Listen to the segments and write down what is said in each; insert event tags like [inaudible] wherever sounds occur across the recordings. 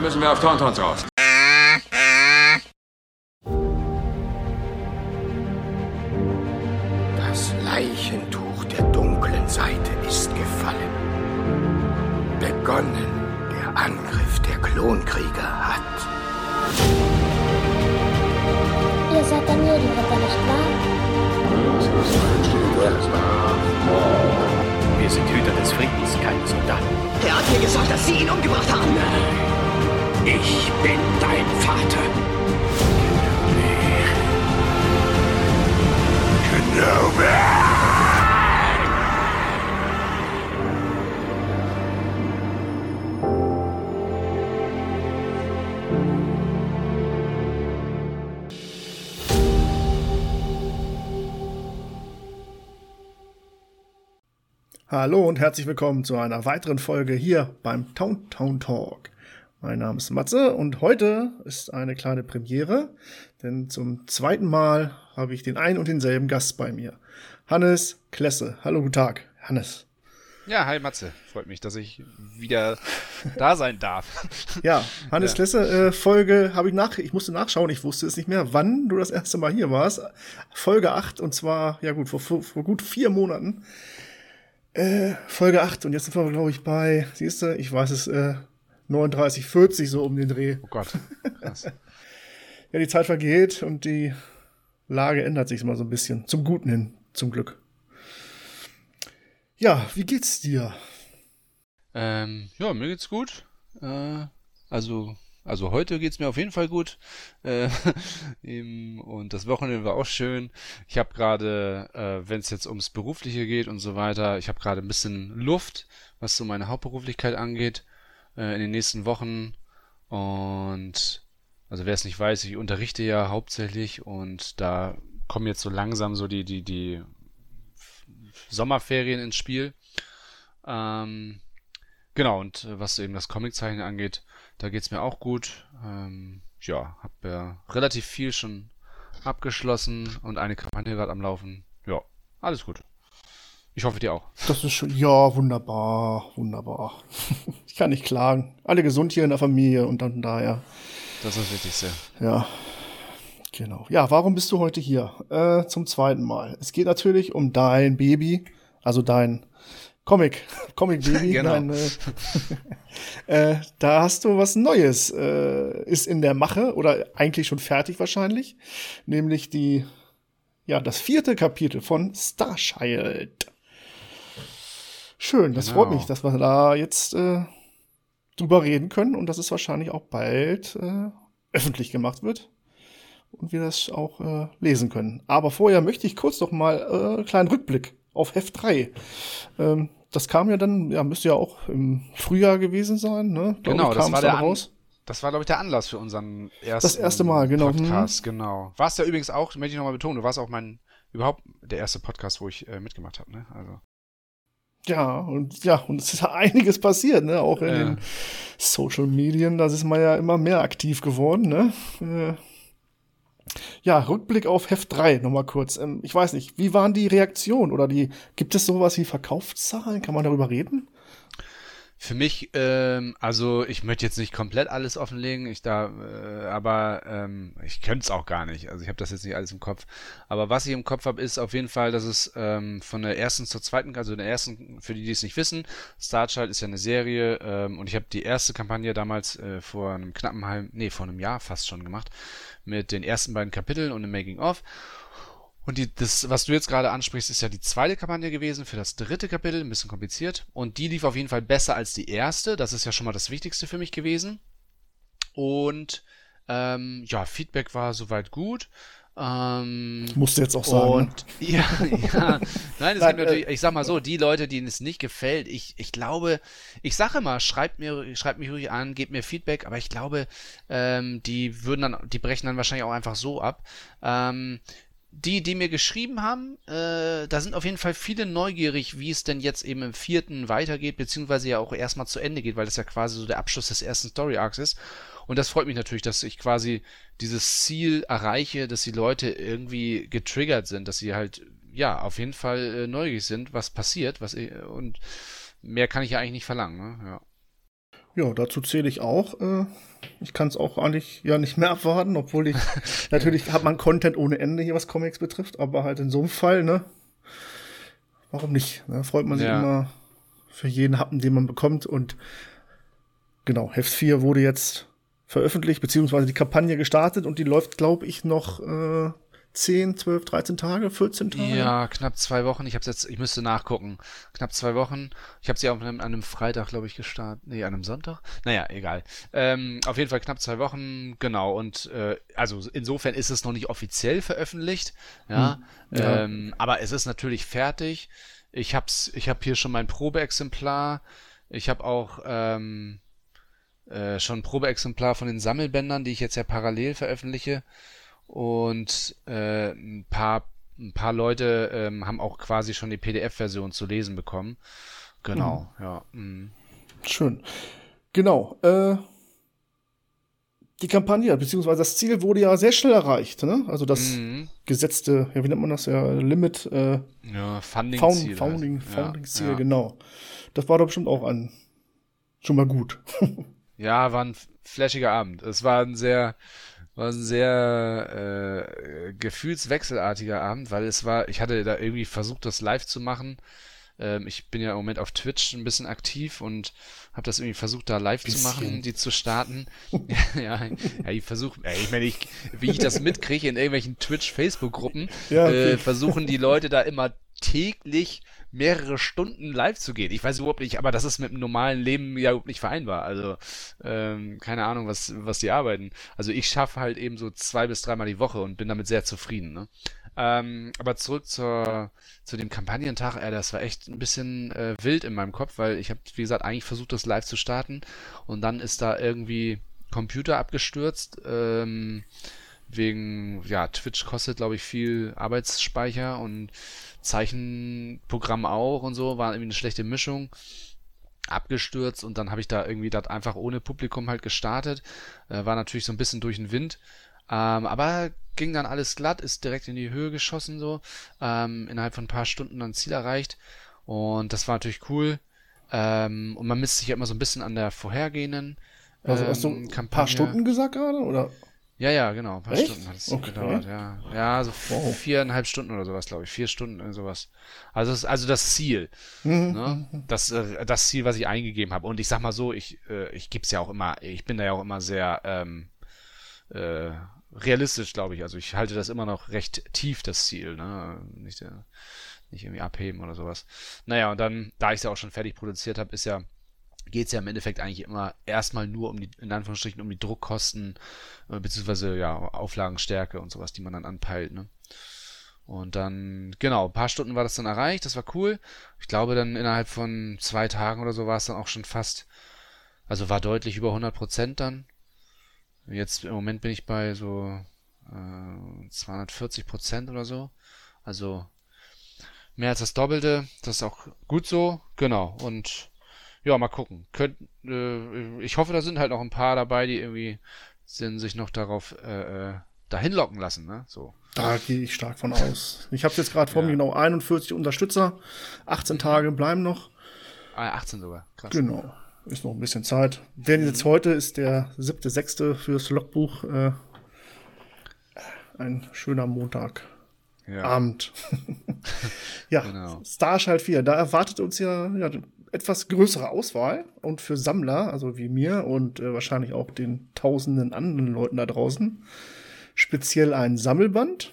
Müssen wir auf Tauntauns raus. Das Leichentuch der dunklen Seite ist gefallen. Begonnen der Angriff der Klonkrieger hat. Ihr seid der Medienritter, nicht wahr? Wir sind Hüter des Friedens, keine Soldaten. Er hat mir gesagt, dass Sie ihn umgebracht haben. Ich bin dein Vater. Hallo und herzlich willkommen zu einer weiteren Folge hier beim Town Town Talk. Mein Name ist Matze und heute ist eine kleine Premiere, denn zum zweiten Mal habe ich den einen und denselben Gast bei mir. Hannes Klesse. Hallo, guten Tag, Hannes. Ja, hi Matze. Freut mich, dass ich wieder da sein darf. [laughs] Ja, Hannes Ja. Klesse, äh, Folge habe ich nach, ich musste nachschauen, ich wusste es nicht mehr, wann du das erste Mal hier warst. Folge 8 und zwar, ja gut, vor, vor, gut vier Monaten. Äh, Folge 8 und jetzt sind wir, glaube ich, bei, siehst du, ich weiß es, äh, 39, 40 so um den Dreh. Oh Gott. Krass. [laughs] Ja, die Zeit vergeht und die Lage ändert sich immer so ein bisschen. Zum Guten hin, zum Glück. Ja, wie geht's dir? Ähm, ja, mir geht's gut. Äh, also, also heute geht's mir auf jeden Fall gut. Äh, [laughs] und das Wochenende war auch schön. Ich habe gerade, äh, wenn es jetzt ums Berufliche geht und so weiter, ich habe gerade ein bisschen Luft, was so meine Hauptberuflichkeit angeht, äh, in den nächsten Wochen. Und also wer es nicht weiß, ich unterrichte ja hauptsächlich und da kommen jetzt so langsam so die, die, die Sommerferien ins Spiel. Ähm, genau, und äh, was eben das Comiczeichnen angeht, da geht's mir auch gut. Ähm, ja, hab ja relativ viel schon abgeschlossen und eine Kampagne gerade am Laufen. Ja, alles gut. Ich hoffe dir auch. Das ist schon, ja, wunderbar, wunderbar. [laughs] ich kann nicht klagen. Alle gesund hier in der Familie und dann daher, Das ist das Wichtigste. ja. Genau. Ja, warum bist du heute hier? Äh, zum zweiten Mal. Es geht natürlich um dein Baby, also dein Comic, [laughs] Comic Baby. [laughs] Genau. Dein, äh, äh, da hast du was Neues, äh, ist in der Mache oder eigentlich schon fertig wahrscheinlich, nämlich die, ja, das vierte Kapitel von Starchild. Schön, das Genau. freut mich, dass wir da jetzt äh, drüber reden können und dass es wahrscheinlich auch bald äh, öffentlich gemacht wird und wir das auch äh, lesen können. Aber vorher möchte ich kurz noch mal äh, einen kleinen Rückblick auf Heft 3. Ähm, das kam ja dann, ja, müsste ja auch im Frühjahr gewesen sein, ne? Glaub Genau, ich, das war der An- raus. Das war, glaube ich, der Anlass für unseren ersten Das erste Mal, genau. Podcast, genau. Warst ja übrigens auch, möchte ich nochmal betonen, du warst auch mein, überhaupt der erste Podcast, wo ich äh, mitgemacht habe, ne? Also. Ja, und ja, und es ist ja einiges passiert, ne? Auch in Ja. den Social Medien, da ist man ja immer mehr aktiv geworden, ne? Äh, ja, Rückblick auf Heft 3, nochmal kurz. Ähm, ich weiß nicht, wie waren die Reaktionen oder die, gibt es sowas wie Verkaufszahlen? Kann man darüber reden? Für mich, ähm, also ich möchte jetzt nicht komplett alles offenlegen, ich da, äh, aber ähm, ich könnte es auch gar nicht. Also ich habe das jetzt nicht alles im Kopf. Aber was ich im Kopf habe, ist auf jeden Fall, dass es ähm, von der ersten zur zweiten, also der ersten, für die, die es nicht wissen, Starchild ist ja eine Serie ähm, und ich habe die erste Kampagne damals äh, vor einem knappen halben, nee, vor einem Jahr fast schon gemacht, mit den ersten beiden Kapiteln und dem Making-of. Und die, das, was du jetzt gerade ansprichst, ist ja die zweite Kampagne gewesen für das dritte Kapitel, ein bisschen kompliziert. Und die lief auf jeden Fall besser als die erste. Das ist ja schon mal das Wichtigste für mich gewesen. Und ähm, ja, Feedback war soweit gut. Ähm, Musst du jetzt auch sagen. ne? und [laughs] ja, ja. Nein, es Nein, gibt natürlich, ich sag mal so, die Leute, denen es nicht gefällt, ich, ich glaube, ich sage immer, schreibt mir, schreibt mich ruhig an, gebt mir Feedback, aber ich glaube, ähm, die würden dann, die brechen dann wahrscheinlich auch einfach so ab. Ähm, die, die mir geschrieben haben, äh, da sind auf jeden Fall viele neugierig, wie es denn jetzt eben im vierten weitergeht, beziehungsweise ja auch erstmal zu Ende geht, weil das ja quasi so der Abschluss des ersten Story Arcs ist. Und das freut mich natürlich, dass ich quasi dieses Ziel erreiche, dass die Leute irgendwie getriggert sind, dass sie halt, ja, auf jeden Fall äh, neugierig sind, was passiert, was ich, und mehr kann ich ja eigentlich nicht verlangen, ne? Ja. Ja, dazu zähle ich auch. Äh, ich kann es auch eigentlich ja nicht mehr abwarten, obwohl ich [laughs] natürlich hat man Content ohne Ende hier, was Comics betrifft, aber halt in so einem Fall, ne? Warum nicht? Ne? Freut man sich Ja. immer für jeden Happen, den man bekommt. Und genau, Heft 4 wurde jetzt veröffentlicht, beziehungsweise die Kampagne gestartet und die läuft, glaube ich, noch äh, 10, 12, 13 Tage, 14 Tage. Ja, knapp zwei Wochen. Ich hab's jetzt, ich müsste nachgucken. Knapp zwei Wochen. Ich habe sie auch an einem, Freitag, glaube ich, gestartet. Nee, an einem Sonntag? Naja, egal. Ähm, auf jeden Fall knapp zwei Wochen, genau. Und äh, also insofern ist es noch nicht offiziell veröffentlicht, ja. Ja. Ähm, aber es ist natürlich fertig. Ich hab's, ich habe hier schon mein Probeexemplar. Ich habe auch ähm, äh, schon ein Probeexemplar von den Sammelbändern, die ich jetzt ja parallel veröffentliche. Und äh, ein paar, ein paar Leute ähm, haben auch quasi schon die PDF-Version zu lesen bekommen. Genau, ja. mm. Schön. Genau. Äh, die Kampagne, beziehungsweise das Ziel wurde ja sehr schnell erreicht. Ne? Also das Mhm. gesetzte, ja, wie nennt man das ja, Limit, äh, Ja, Funding-Ziel. Found. Founding, Ja, Founding-Ziel, ja. genau. Das war doch bestimmt auch ein, schon mal gut. [laughs] Ja, war ein flashiger Abend. Es war ein sehr, war ein sehr äh, gefühlswechselartiger Abend, weil es war, ich hatte da irgendwie versucht, das live zu machen. Ähm, ich bin ja im Moment auf Twitch ein bisschen aktiv und habe das irgendwie versucht, da live zu machen, Bisschen. die zu starten. [laughs] [laughs] ja, ja, ich versuche, ich meine, ich, wie ich das mitkriege in irgendwelchen Twitch-Facebook-Gruppen, Ja, okay. äh, versuchen die Leute da immer täglich mehrere Stunden live zu gehen. Ich weiß überhaupt nicht, aber das ist mit dem normalen Leben ja überhaupt nicht vereinbar. Also ähm, keine Ahnung, was was die arbeiten. Also ich schaffe halt eben so zwei bis dreimal die Woche und bin damit sehr zufrieden. Ne? Ähm, aber zurück zur, zu dem Kampagnentag, äh, das war echt ein bisschen äh, wild in meinem Kopf, weil ich habe, wie gesagt, eigentlich versucht, das live zu starten und dann ist da irgendwie Computer abgestürzt. Ähm, wegen, ja, Twitch kostet, glaube ich, viel Arbeitsspeicher und Zeichenprogramm auch und so, war irgendwie eine schlechte Mischung. Abgestürzt und dann habe ich da irgendwie das einfach ohne Publikum halt gestartet. Äh, war natürlich so ein bisschen durch den Wind. Ähm, aber ging dann alles glatt, ist direkt in die Höhe geschossen so. Ähm, innerhalb von ein paar Stunden dann Ziel erreicht. Und das war natürlich cool. Ähm, und man misst sich ja immer so ein bisschen an der vorhergehenden Also ähm, hast du ein paar Kampagne. Stunden gesagt gerade? Oder? Ja, ja, genau. Ein paar Echt? Stunden hat es Okay. gedauert, ja. Ja, so Wow. viereinhalb Stunden oder sowas, glaube ich. Vier Stunden, irgend sowas. Also, das, also das Ziel. Mhm. Ne? Das, äh, das Ziel, was ich eingegeben habe. Und ich sag mal so, ich, äh, ich gebe es ja auch immer, ich bin da ja auch immer sehr ähm, äh, realistisch, glaube ich. Also ich halte das immer noch recht tief, das Ziel. Ne? Nicht, äh, nicht irgendwie abheben oder sowas. Naja, und dann, da ich es ja auch schon fertig produziert habe, ist ja geht es ja im Endeffekt eigentlich immer erstmal nur um die, in Anführungsstrichen, um die Druckkosten, äh, beziehungsweise ja, Auflagenstärke und sowas, die man dann anpeilt, ne? Und dann, genau, ein paar Stunden war das dann erreicht, das war cool. Ich glaube, dann innerhalb von zwei Tagen oder so war es dann auch schon fast, also war deutlich über 100 Prozent dann. Jetzt im Moment bin ich bei so äh, 240 Prozent oder so. Also mehr als das Doppelte. Das ist auch gut so. Genau. Und ja, mal gucken. Könnt, äh, ich hoffe, da sind halt noch ein paar dabei, die irgendwie sind, sich noch darauf äh, äh, dahin locken lassen. Ne? So. Da gehe ich stark von aus. Ich habe jetzt gerade vor Ja. mir genau 41 Unterstützer. 18 Tage bleiben noch. Ah, 18 sogar. Krass. Genau. Ist noch ein bisschen Zeit. Denn jetzt heute ist der 7.6. fürs Logbuch äh, ein schöner Montagabend. Ja. [laughs] ja, Genau. Starshine 4, da erwartet uns ja, ja etwas größere Auswahl und für Sammler, also wie mir und äh, wahrscheinlich auch den tausenden anderen Leuten da draußen, speziell ein Sammelband.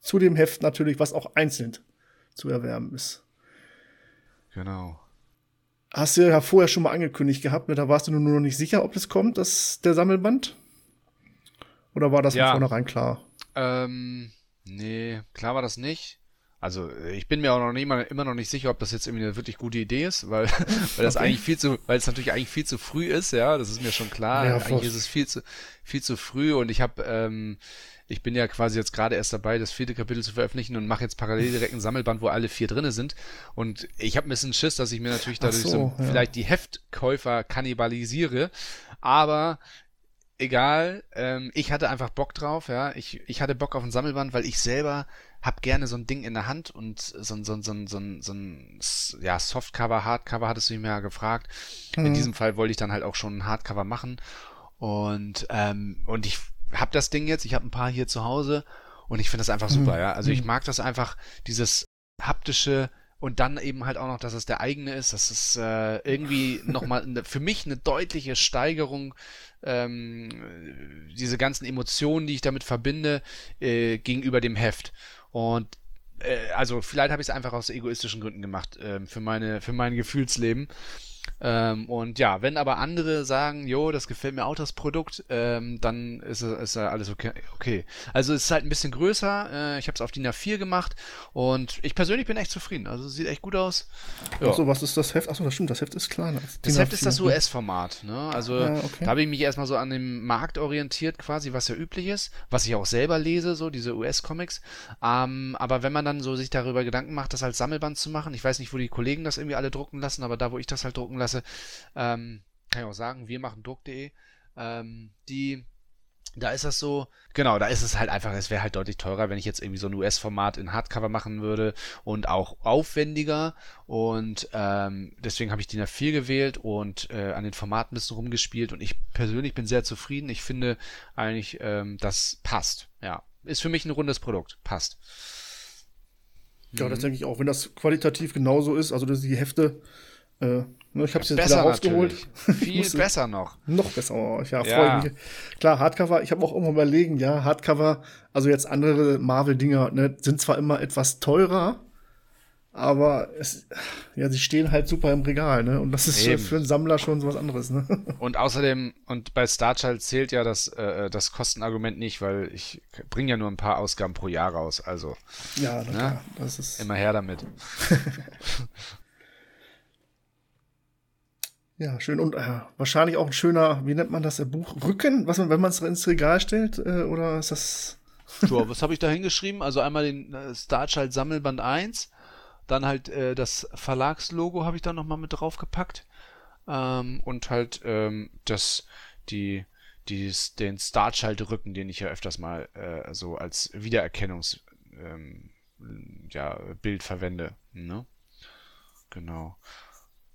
Zu dem Heft natürlich, was auch einzeln zu erwerben ist. Genau. Hast du ja vorher schon mal angekündigt gehabt, ne? da warst du nur noch nicht sicher, ob das kommt, das, der Sammelband? Oder war das Ja. von vornherein klar? Ähm, nee, klar war das nicht. Also, äh, ich bin mir auch noch nicht mal, immer noch nicht sicher, ob das jetzt irgendwie eine wirklich gute Idee ist, weil, [laughs] weil das Okay. eigentlich viel zu, weil es natürlich eigentlich viel zu früh ist, ja, das ist mir schon klar. Ja, eigentlich ist es viel zu, viel zu früh und ich habe, ähm, ich bin ja quasi jetzt gerade erst dabei, das vierte Kapitel zu veröffentlichen und mache jetzt parallel direkt ein Sammelband, wo alle vier drinne sind. Und ich habe ein bisschen Schiss, dass ich mir natürlich dadurch so, so, ja. vielleicht die Heftkäufer kannibalisiere. Aber egal. Ähm, ich hatte einfach Bock drauf, ja. Ich, ich hatte Bock auf ein Sammelband, weil ich selber hab gerne so ein Ding in der Hand und so ein, so ein, so ein, so ein, so ein ja, Softcover, Hardcover hattest du mich ja gefragt. Mhm. In diesem Fall wollte ich dann halt auch schon ein Hardcover machen. Und, ähm, und ich hab das Ding jetzt, ich habe ein paar hier zu Hause und ich finde das einfach super, mhm. ja. Also ich mhm. mag das einfach, dieses haptische, und dann eben halt auch noch, dass es der eigene ist. Das ist äh, irgendwie [laughs] nochmal ne, für mich eine deutliche Steigerung, ähm, diese ganzen Emotionen, die ich damit verbinde, äh, gegenüber dem Heft. Und äh, also vielleicht habe ich es einfach aus egoistischen Gründen gemacht, äh, für, meine, für mein Gefühlsleben. Ähm, und ja, wenn aber andere sagen, jo, das gefällt mir auch das Produkt, ähm, dann ist, ist alles okay, okay. Also es ist halt ein bisschen größer. Äh, ich habe es auf DIN A4 gemacht und ich persönlich bin echt zufrieden. Also sieht echt gut aus. Ja. Achso, was ist das Heft? Achso, das stimmt, das Heft ist kleiner. Das Heft ist das US-Format. Ne? Also ja, okay. da habe ich mich erstmal so an dem Markt orientiert, quasi, was ja üblich ist, was ich auch selber lese, so diese US-Comics. Ähm, aber wenn man dann so sich darüber Gedanken macht, das als Sammelband zu machen, ich weiß nicht, wo die Kollegen das irgendwie alle drucken lassen, aber da, wo ich das halt drucken lasse, lasse, ähm, kann ich auch sagen, wir machen Druck.de, ähm, die da ist das so, genau, da ist es halt einfach, es wäre halt deutlich teurer, wenn ich jetzt irgendwie so ein US-Format in Hardcover machen würde und auch aufwendiger. Und ähm, deswegen habe ich DIN A4 gewählt und äh, an den Formaten ein bisschen rumgespielt. Und ich persönlich bin sehr zufrieden. Ich finde eigentlich, ähm, das passt, ja. Ist für mich ein rundes Produkt, passt. Ja, das denke ich auch, wenn das qualitativ genauso ist, also dass die Hefte äh, ne, ich habe es jetzt besser wieder rausgeholt. Viel [laughs] besser noch. Noch besser. Oh, ja, ja. mich. Klar, Hardcover, ich habe auch immer überlegen, ja, Hardcover, also jetzt andere Marvel-Dinger, ne, sind zwar immer etwas teurer, aber es, ja, sie stehen halt super im Regal, ne? Und das ist Eben. für einen Sammler schon so was anderes, ne? [laughs] Und außerdem, und bei Starchild zählt ja das, äh, das Kostenargument nicht, weil ich bringe ja nur ein paar Ausgaben pro Jahr raus, also. Ja, ne? klar, das ist. Immer her damit. [laughs] Ja, schön. Und äh, wahrscheinlich auch ein schöner, wie nennt man das, äh, Buchrücken, was man, wenn man es ins Regal stellt, äh, oder ist das. so, [laughs] was habe ich da hingeschrieben? Also einmal den äh, Starchild Sammelband 1, dann halt äh, das Verlagslogo habe ich da nochmal mit draufgepackt. Ähm, und halt ähm, das, die, die, den Starchild-Rücken, den ich ja öfters mal äh, so als Wiedererkennungs ähm, ja, Bild verwende. Ne? Genau.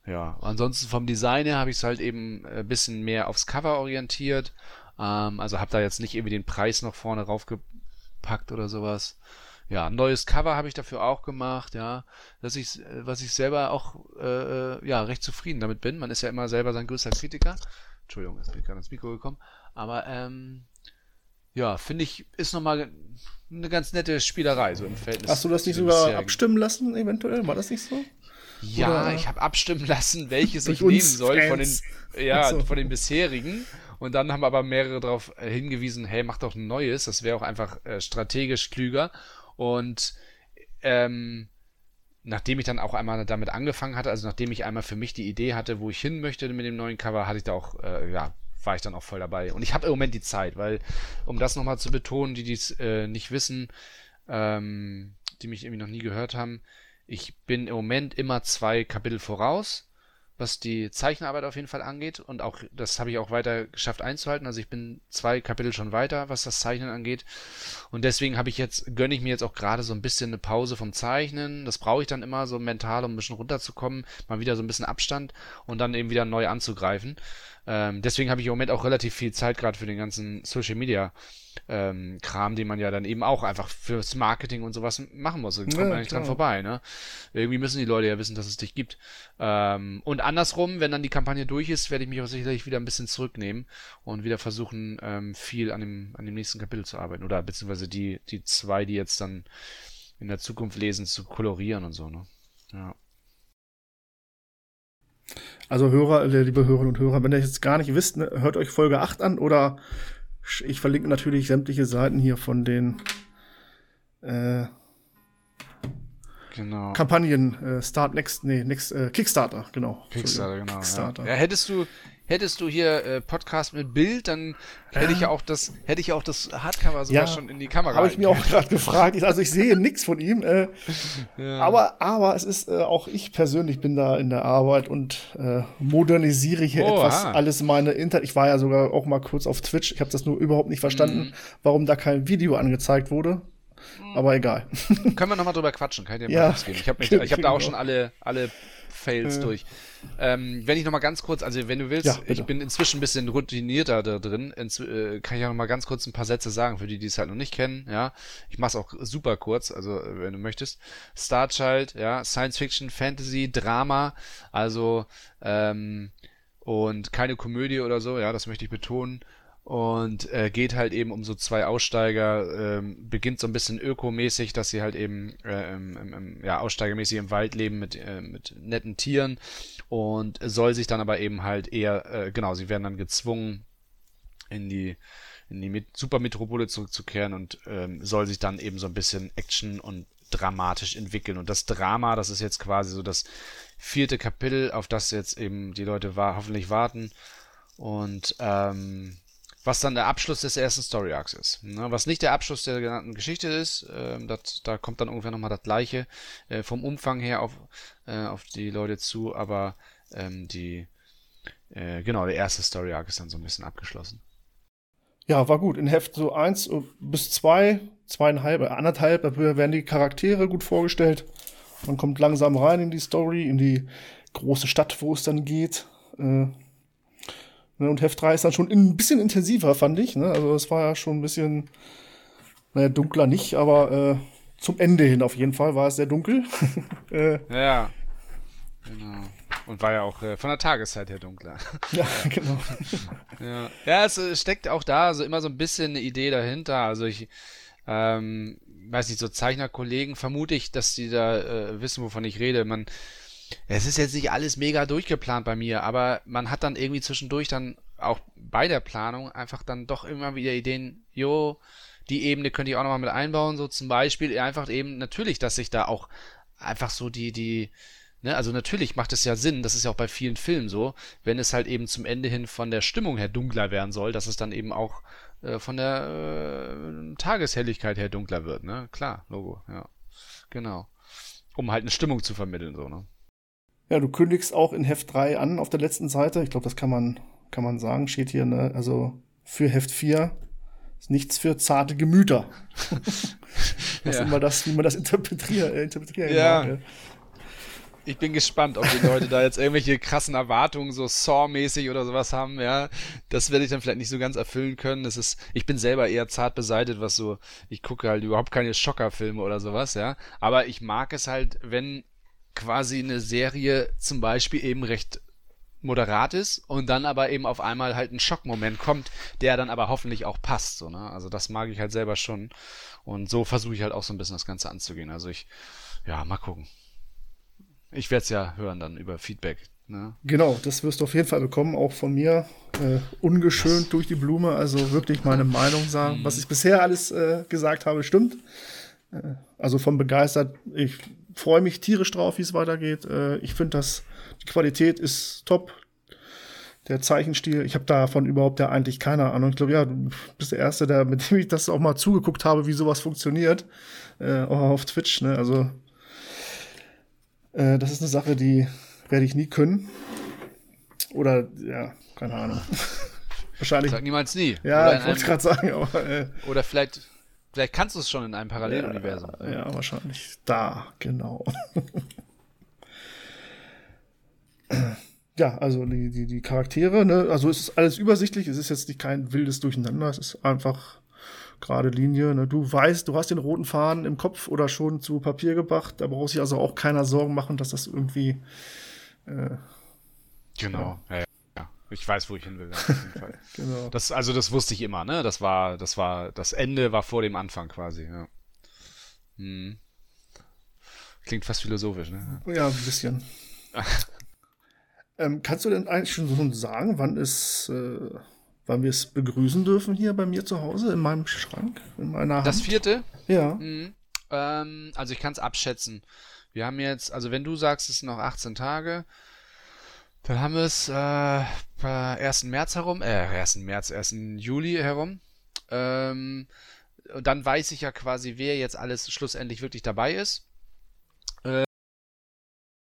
Ja, ansonsten vom Design her habe ich es halt eben ein bisschen mehr aufs Cover orientiert. Ähm, also habe da jetzt nicht irgendwie den Preis noch vorne raufgepackt oder sowas. Ja, ein neues Cover habe ich dafür auch gemacht, ja, dass ich, was ich selber auch, äh, äh, ja, recht zufrieden damit bin. Man ist ja immer selber sein größter Kritiker. Entschuldigung, jetzt bin ich gerade ins Mikro gekommen. Aber, ähm, ja, finde ich, ist nochmal eine ganz nette Spielerei, so im Verhältnis. Hast du das nicht sogar abstimmen lassen, eventuell? War das nicht so? Ja, Oder? ich habe abstimmen lassen, welches ich nehmen soll von den, ja, so. von den bisherigen. Und dann haben aber mehrere darauf äh, hingewiesen, hey, mach doch ein neues. Das wäre auch einfach äh, strategisch klüger. Und ähm, nachdem ich dann auch einmal damit angefangen hatte, also nachdem ich einmal für mich die Idee hatte, wo ich hin möchte mit dem neuen Cover, hatte ich da auch, äh, ja, war ich dann auch voll dabei. Und ich habe im Moment die Zeit, weil, um das nochmal zu betonen, die dies äh, nicht wissen, ähm, die mich irgendwie noch nie gehört haben, ich bin im Moment immer zwei Kapitel voraus, was die Zeichenarbeit auf jeden Fall angeht. Und auch, das habe ich auch weiter geschafft einzuhalten. Also ich bin zwei Kapitel schon weiter, was das Zeichnen angeht. Und deswegen habe ich jetzt, gönne ich mir jetzt auch gerade so ein bisschen eine Pause vom Zeichnen. Das brauche ich dann immer so mental, um ein bisschen runterzukommen, mal wieder so ein bisschen Abstand und dann eben wieder neu anzugreifen. Ähm, deswegen habe ich im Moment auch relativ viel Zeit gerade für den ganzen Social Media ähm, Kram, den man ja dann eben auch einfach fürs Marketing und sowas machen muss. Da kommt ja, man nicht dran vorbei. Ne? Irgendwie müssen die Leute ja wissen, dass es dich gibt. Ähm, und andersrum, wenn dann die Kampagne durch ist, werde ich mich auch sicherlich wieder ein bisschen zurücknehmen und wieder versuchen, ähm, viel an dem, an dem nächsten Kapitel zu arbeiten. Oder beziehungsweise die, die zwei, die jetzt dann in der Zukunft lesen, zu kolorieren und so. Ne? Ja. Also Hörer, äh, liebe Hörerinnen und Hörer, wenn ihr jetzt gar nicht wisst, ne, hört euch Folge 8 an oder ich verlinke natürlich sämtliche Seiten hier von den äh, genau. Kampagnen äh, Start Next, nee, Next, äh, Kickstarter, genau. Kickstarter, genau. Kickstarter. Ja. ja. hättest du, hättest du hier äh, Podcast mit Bild, dann hätte ich ja auch das, hätte ich ja auch das Hardcover sogar Ja, schon in die Kamera. Habe ich mir auch gerade gefragt. Also ich sehe nichts von ihm. Äh, [laughs] aber, aber es ist äh, auch ich persönlich bin da in der Arbeit und äh, modernisiere hier Oha. etwas alles meine Internet. Ich war ja sogar auch mal kurz auf Twitch. Ich habe das nur überhaupt nicht verstanden, Mhm. warum da kein Video angezeigt wurde. Aber egal. können. Wir nochmal drüber quatschen, kann ich dir Ja, mal Tipps geben. Ich habe hab da auch genau. schon alle, alle Fails durch. Ähm, wenn ich nochmal ganz kurz, also wenn du willst, Ja, ich bin inzwischen ein bisschen routinierter da drin, Inz, äh, kann ich auch nochmal ganz kurz ein paar Sätze sagen, für die, die es halt noch nicht kennen, ja. Ich mach's auch super kurz, also äh, wenn du möchtest. Starchild, ja, Science Fiction, Fantasy, Drama, also ähm, und keine Komödie oder so, ja, das möchte ich betonen. Und äh, geht halt eben um so zwei Aussteiger, ähm, beginnt so ein bisschen ökomäßig, dass sie halt eben äh, im, im, ja, aussteigermäßig im Wald leben mit, äh, mit netten Tieren und soll sich dann aber eben halt eher, äh, genau, sie werden dann gezwungen, in die, in die Met Supermetropole zurückzukehren und ähm, soll sich dann eben so ein bisschen Action und dramatisch entwickeln. Und das Drama, das ist jetzt quasi so das vierte Kapitel, auf das jetzt eben die Leute wa hoffentlich warten. Und ähm, was dann der Abschluss des ersten Story Arcs ist. Ne? Was nicht der Abschluss der genannten Geschichte ist, ähm, dat, da kommt dann ungefähr nochmal das gleiche äh, vom Umfang her auf, äh, auf die Leute zu, aber ähm, die, äh, genau, der erste Story Arc ist dann so ein bisschen abgeschlossen. Ja, war gut. In Heft so eins bis zwei, zweieinhalb, äh, anderthalb, da werden die Charaktere gut vorgestellt. Man kommt langsam rein in die Story, in die große Stadt, wo es dann geht. Äh, ne, und Heft 3 ist dann schon ein bisschen intensiver, fand ich. Ne? Also es war ja schon ein bisschen, naja, dunkler nicht, aber äh, zum Ende hin auf jeden Fall war es sehr dunkel. [laughs] äh, Ja, genau. Und war ja auch äh, von der Tageszeit her dunkler. [laughs] ja, genau. [laughs] Ja, ja es äh, steckt auch da also immer so ein bisschen eine Idee dahinter. Also ich ähm, weiß nicht, so Zeichnerkollegen vermute ich, dass die da äh, wissen, wovon ich rede. Man, es ist jetzt nicht alles mega durchgeplant bei mir, aber man hat dann irgendwie zwischendurch dann auch bei der Planung einfach dann doch immer wieder Ideen, jo, die Ebene könnte ich auch nochmal mit einbauen, so zum Beispiel einfach eben natürlich, dass sich da auch einfach so die, die, ne, also natürlich macht es ja Sinn, das ist ja auch bei vielen Filmen so, wenn es halt eben zum Ende hin von der Stimmung her dunkler werden soll, dass es dann eben auch äh, von der äh, Tageshelligkeit her dunkler wird, ne? Klar, Logo, ja. Genau. Um halt eine Stimmung zu vermitteln, so, ne? Ja, du kündigst auch in Heft 3 an auf der letzten Seite. Ich glaube, das kann man, kann man sagen. Steht hier, ne? Also für Heft 4 ist nichts für zarte Gemüter. [laughs] Was Ja. immer das, wie man das interpretieren, äh, interpretieren Ja. mag, Ich bin gespannt, ob die Leute da jetzt irgendwelche krassen Erwartungen, so Saw-mäßig oder sowas haben, ja. Das werde ich dann vielleicht nicht so ganz erfüllen können. Das ist, ich bin selber eher zart beseitet, was so, ich gucke halt überhaupt keine Schockerfilme oder sowas, ja. Aber ich mag es halt, wenn quasi eine Serie zum Beispiel eben recht moderat ist und dann aber eben auf einmal halt ein Schockmoment kommt, der dann aber hoffentlich auch passt, so, ne? Also das mag ich halt selber schon. Und so versuche ich halt auch so ein bisschen das Ganze anzugehen. Also ich, ja, mal gucken. Ich werde es ja hören dann über Feedback. Ne? Genau, das wirst du auf jeden Fall bekommen, auch von mir. Äh, ungeschönt durch die Blume, also wirklich meine Meinung sagen. Mhm. Was ich bisher alles äh, gesagt habe, stimmt. Also von begeistert. Ich freue mich tierisch drauf, wie es weitergeht. Äh, ich finde, dass die Qualität ist top. Der Zeichenstil, ich habe davon überhaupt ja eigentlich keine Ahnung. Ich glaube, ja, du bist der Erste, der, mit dem ich das auch mal zugeguckt habe, wie sowas funktioniert. Äh, auch auf Twitch, ne? Also, äh, das ist eine Sache, die werde ich nie können. Oder, ja, keine Ahnung. [laughs] Wahrscheinlich. Sag niemals nie. Ja, ich wollte es gerade sagen, aber äh, oder vielleicht, vielleicht kannst du es schon in einem Paralleluniversum. ja, wahrscheinlich. Da, genau. ja, also die, die, die Charaktere, ne, also es ist alles übersichtlich, es ist jetzt nicht kein wildes Durcheinander, es ist einfach gerade Linie. Ne? Du weißt, du hast den roten Faden im Kopf oder schon zu Papier gebracht, da braucht sich also auch keiner Sorgen machen, dass das irgendwie äh, Genau. Ja. Ja, ja. Ich weiß, wo ich hin will. Auf jeden [laughs] Fall. genau. Das, also das wusste ich immer, ne? Das war, das war, das Ende war vor dem Anfang quasi, ja. Hm. Klingt fast philosophisch, ne? Ja, ein bisschen. [laughs] ähm, kannst du denn eigentlich schon sagen, wann es, äh, wann wir es begrüßen dürfen hier bei mir zu Hause in meinem Schrank, in meiner Hand? Das vierte? Ja. Mhm. Ähm, also ich kann es abschätzen. Wir haben jetzt, also wenn du sagst, es sind noch 18 Tage, Dann haben wir es äh, bei 1. März herum, äh, 1. März, 1. Juli herum. Ähm, und dann weiß ich ja quasi, wer jetzt alles schlussendlich wirklich dabei ist. Äh,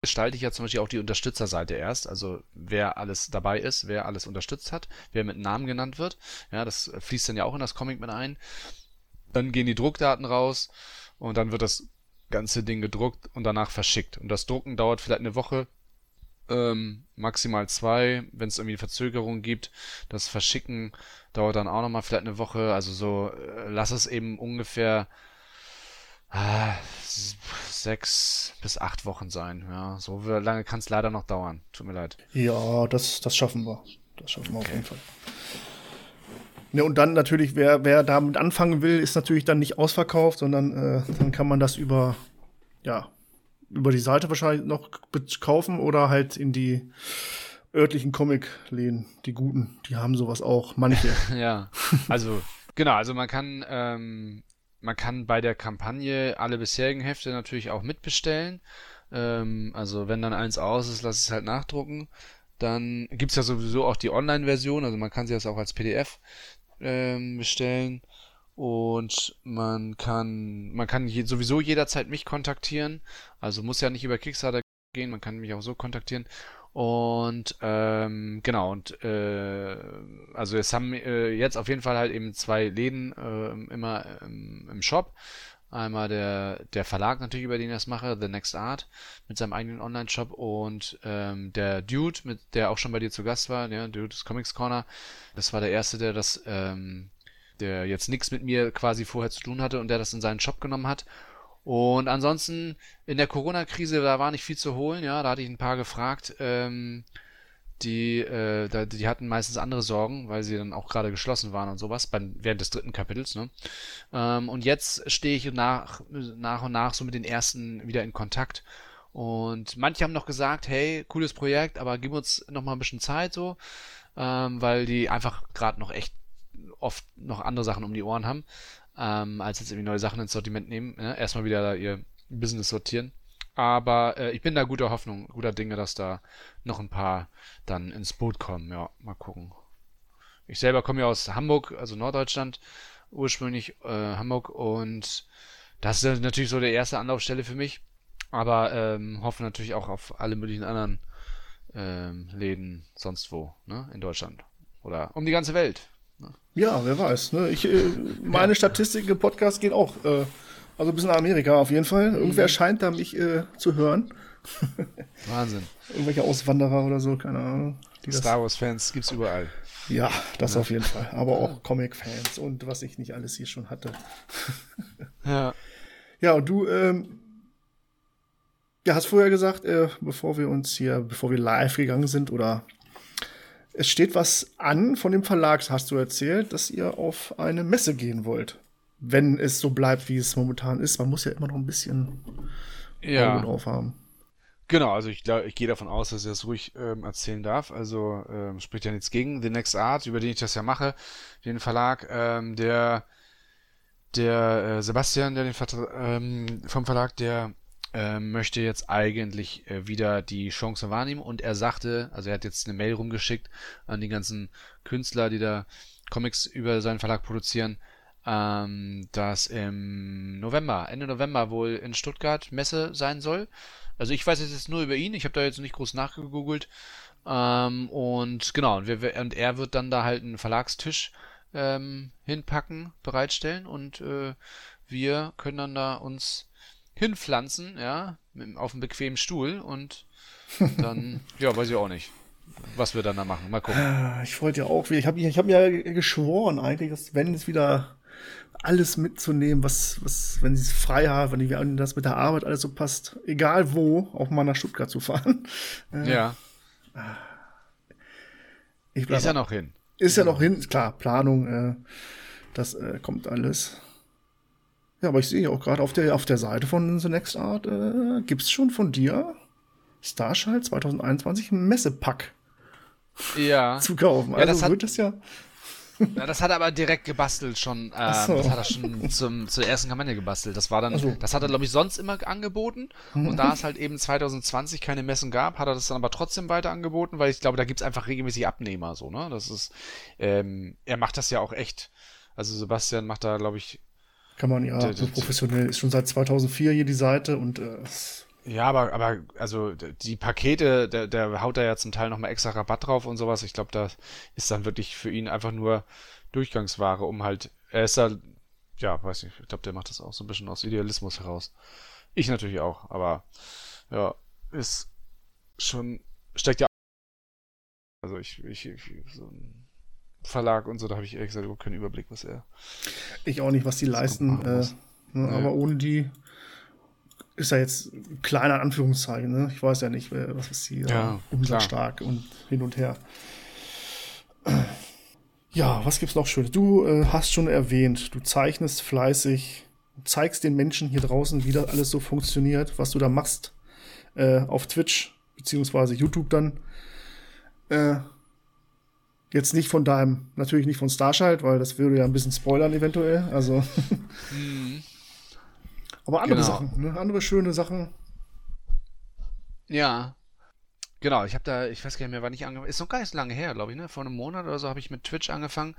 gestalte ich ja zum Beispiel auch die Unterstützerseite erst, also wer alles dabei ist, wer alles unterstützt hat, wer mit Namen genannt wird. Ja, das fließt dann ja auch in das Comic mit ein. Dann gehen die Druckdaten raus und dann wird das ganze Ding gedruckt und danach verschickt. Und das Drucken dauert vielleicht eine Woche, ähm, maximal zwei, wenn es irgendwie Verzögerungen gibt. Das Verschicken dauert dann auch nochmal vielleicht eine Woche. Also so, äh, lass es eben ungefähr äh, sechs bis acht Wochen sein. Ja, so lange kann es leider noch dauern. Tut mir leid. Ja, das, das schaffen wir. Das schaffen wir okay. auf jeden Fall. Ne, und dann natürlich, wer, wer damit anfangen will, ist natürlich dann nicht ausverkauft, sondern äh, dann kann man das über, ja, über die Seite wahrscheinlich noch kaufen oder halt in die örtlichen Comic-Läden, die guten, die haben sowas auch, manche. [laughs] ja, also genau, also man kann, ähm, man kann bei der Kampagne alle bisherigen Hefte natürlich auch mitbestellen. Ähm, also wenn dann eins aus ist, lass es halt nachdrucken. Dann gibt's ja sowieso auch die Online-Version, also man kann sie das auch als PDF ähm, bestellen. Und man kann, man kann je, sowieso jederzeit mich kontaktieren. Also muss ja nicht über Kickstarter gehen, man kann mich auch so kontaktieren. Und ähm, genau, und äh, also es haben äh, jetzt auf jeden Fall halt eben zwei Läden äh, immer ähm, im Shop. Einmal der, der Verlag natürlich, über den ich das mache, The Next Art, mit seinem eigenen Online-Shop und ähm, der Dude, mit der auch schon bei dir zu Gast war, ja, Dude's Comics Corner. Das war der erste, der das, ähm, der jetzt nichts mit mir quasi vorher zu tun hatte und der das in seinen Shop genommen hat. Und ansonsten in der Corona-Krise, da war nicht viel zu holen, ja, da hatte ich ein paar gefragt, ähm, die, äh, die hatten meistens andere Sorgen, weil sie dann auch gerade geschlossen waren und sowas, beim, während des dritten Kapitels, ne? Ähm, und jetzt stehe ich nach, nach und nach so mit den ersten wieder in Kontakt. Und manche haben noch gesagt, hey, cooles Projekt, aber gib uns noch mal ein bisschen Zeit so, ähm, weil die einfach gerade noch echt oft noch andere Sachen um die Ohren haben, ähm, als jetzt irgendwie neue Sachen ins Sortiment nehmen. Ne? Erstmal wieder ihr Business sortieren. Aber äh, ich bin da guter Hoffnung, guter Dinge, dass da noch ein paar dann ins Boot kommen. Ja, mal gucken. Ich selber komme ja aus Hamburg, also Norddeutschland, ursprünglich äh, Hamburg und das ist natürlich so der erste Anlaufstelle für mich. Aber ähm, hoffe natürlich auch auf alle möglichen anderen ähm, Läden sonst wo, ne, in Deutschland. Oder um die ganze Welt. Ne? Ja, wer weiß. Ne? Ich, äh, meine Statistiken im Podcast gehen auch äh, also bis nach Amerika auf jeden Fall. Irgendwer mhm. scheint da mich äh, zu hören. [laughs] Wahnsinn. Irgendwelche Auswanderer oder so, keine Ahnung. Star Wars-Fans gibt's überall. Ja, das ja. auf jeden Fall. Aber auch Comic-Fans und was ich nicht alles hier schon hatte. ja. [laughs] Ja, und du, ähm, ja, hast vorher gesagt, äh, bevor wir uns hier, bevor wir live gegangen sind oder es steht was an von dem Verlag, hast du erzählt, dass ihr auf eine Messe gehen wollt wenn es so bleibt, wie es momentan ist. Man muss ja immer noch ein bisschen ja. Auge drauf haben. Genau, also ich, ich gehe davon aus, dass ich das ruhig ähm, erzählen darf. Also ähm, spricht ja nichts gegen The Next Art, über den ich das ja mache, den Verlag, ähm, der der äh, Sebastian, der den Vertra ähm, vom Verlag, der äh, möchte jetzt eigentlich äh, wieder die Chance wahrnehmen und er sagte, also er hat jetzt eine Mail rumgeschickt an die ganzen Künstler, die da Comics über seinen Verlag produzieren, ähm, dass im November, Ende November wohl in Stuttgart Messe sein soll. Also ich weiß jetzt nur über ihn, ich habe da jetzt nicht groß nachgegoogelt. Ähm, und genau, und, wir, und, er wird dann da halt einen Verlagstisch ähm, hinpacken, bereitstellen und äh, wir können dann da uns hinpflanzen, ja, auf einem bequemen Stuhl und [laughs] dann, ja, weiß ich auch nicht, was wir dann da machen. Mal gucken. Ah, ich wollte ja auch, ich habe ich hab ja geschworen eigentlich, dass wenn es wieder alles mitzunehmen, was, was, wenn sie es frei haben, wenn das mit der Arbeit alles so passt, egal wo, auch mal nach Stuttgart zu fahren. [laughs] Äh, ja. Ich ist ja noch hin. Ist ja noch hin, klar, Planung, äh, das äh, kommt alles. Ja, aber ich sehe auch gerade auf der, auf der Seite von The Next Art, äh, gibt es schon von dir Starshine 2021 ein Messepack ja. [laughs] zu kaufen. Also ja, das wird das ja Ja, das hat er aber direkt gebastelt schon. [laughs] Ähm, so. Das hat er schon zum, zur ersten Kampagne gebastelt. Das war dann, Ach so. das hat er, glaube ich, sonst immer angeboten. Und da es halt eben 2020 keine Messen gab, hat er das dann aber trotzdem weiter angeboten, weil ich glaube, da gibt's einfach regelmäßig Abnehmer, so, ne? Das ist, ähm, er macht das ja auch echt. Also Sebastian macht da, glaube ich, Kann man ja so professionell. Ist schon seit 2004 hier die Seite und äh, Ja, aber, aber, also die Pakete, der, der haut da ja zum Teil nochmal extra Rabatt drauf und sowas. Ich glaube, da ist dann wirklich für ihn einfach nur Durchgangsware, um halt, er ist da, ja, weiß nicht, ich glaube, der macht das auch so ein bisschen aus Idealismus heraus. Ich natürlich auch, aber ja, ist schon, steckt ja. Also ich, ich, ich so ein Verlag und so, da habe ich ehrlich gesagt überhaupt keinen Überblick, was er. ich auch nicht, was die leisten. Äh, ne. Aber ohne die ist ja jetzt ein kleiner in Anführungszeichen. Ne? Ich weiß ja nicht, was ist hier Ja, umsatzstark und hin und her. Ja, was gibt's noch Schönes? Du äh, hast schon erwähnt, du zeichnest fleißig, zeigst den Menschen hier draußen, wie das alles so funktioniert, was du da machst äh, auf Twitch beziehungsweise YouTube dann. Äh, jetzt nicht von deinem, natürlich nicht von Starchild, weil das würde ja ein bisschen spoilern eventuell. Also, [laughs] aber andere Genau. Sachen, ne? andere schöne Sachen. Ja. Genau, ich habe da, ich weiß gar nicht mehr, wann ich angefangen Ist noch gar nicht so lange her, glaube ich, ne? Vor einem Monat oder so habe ich mit Twitch angefangen.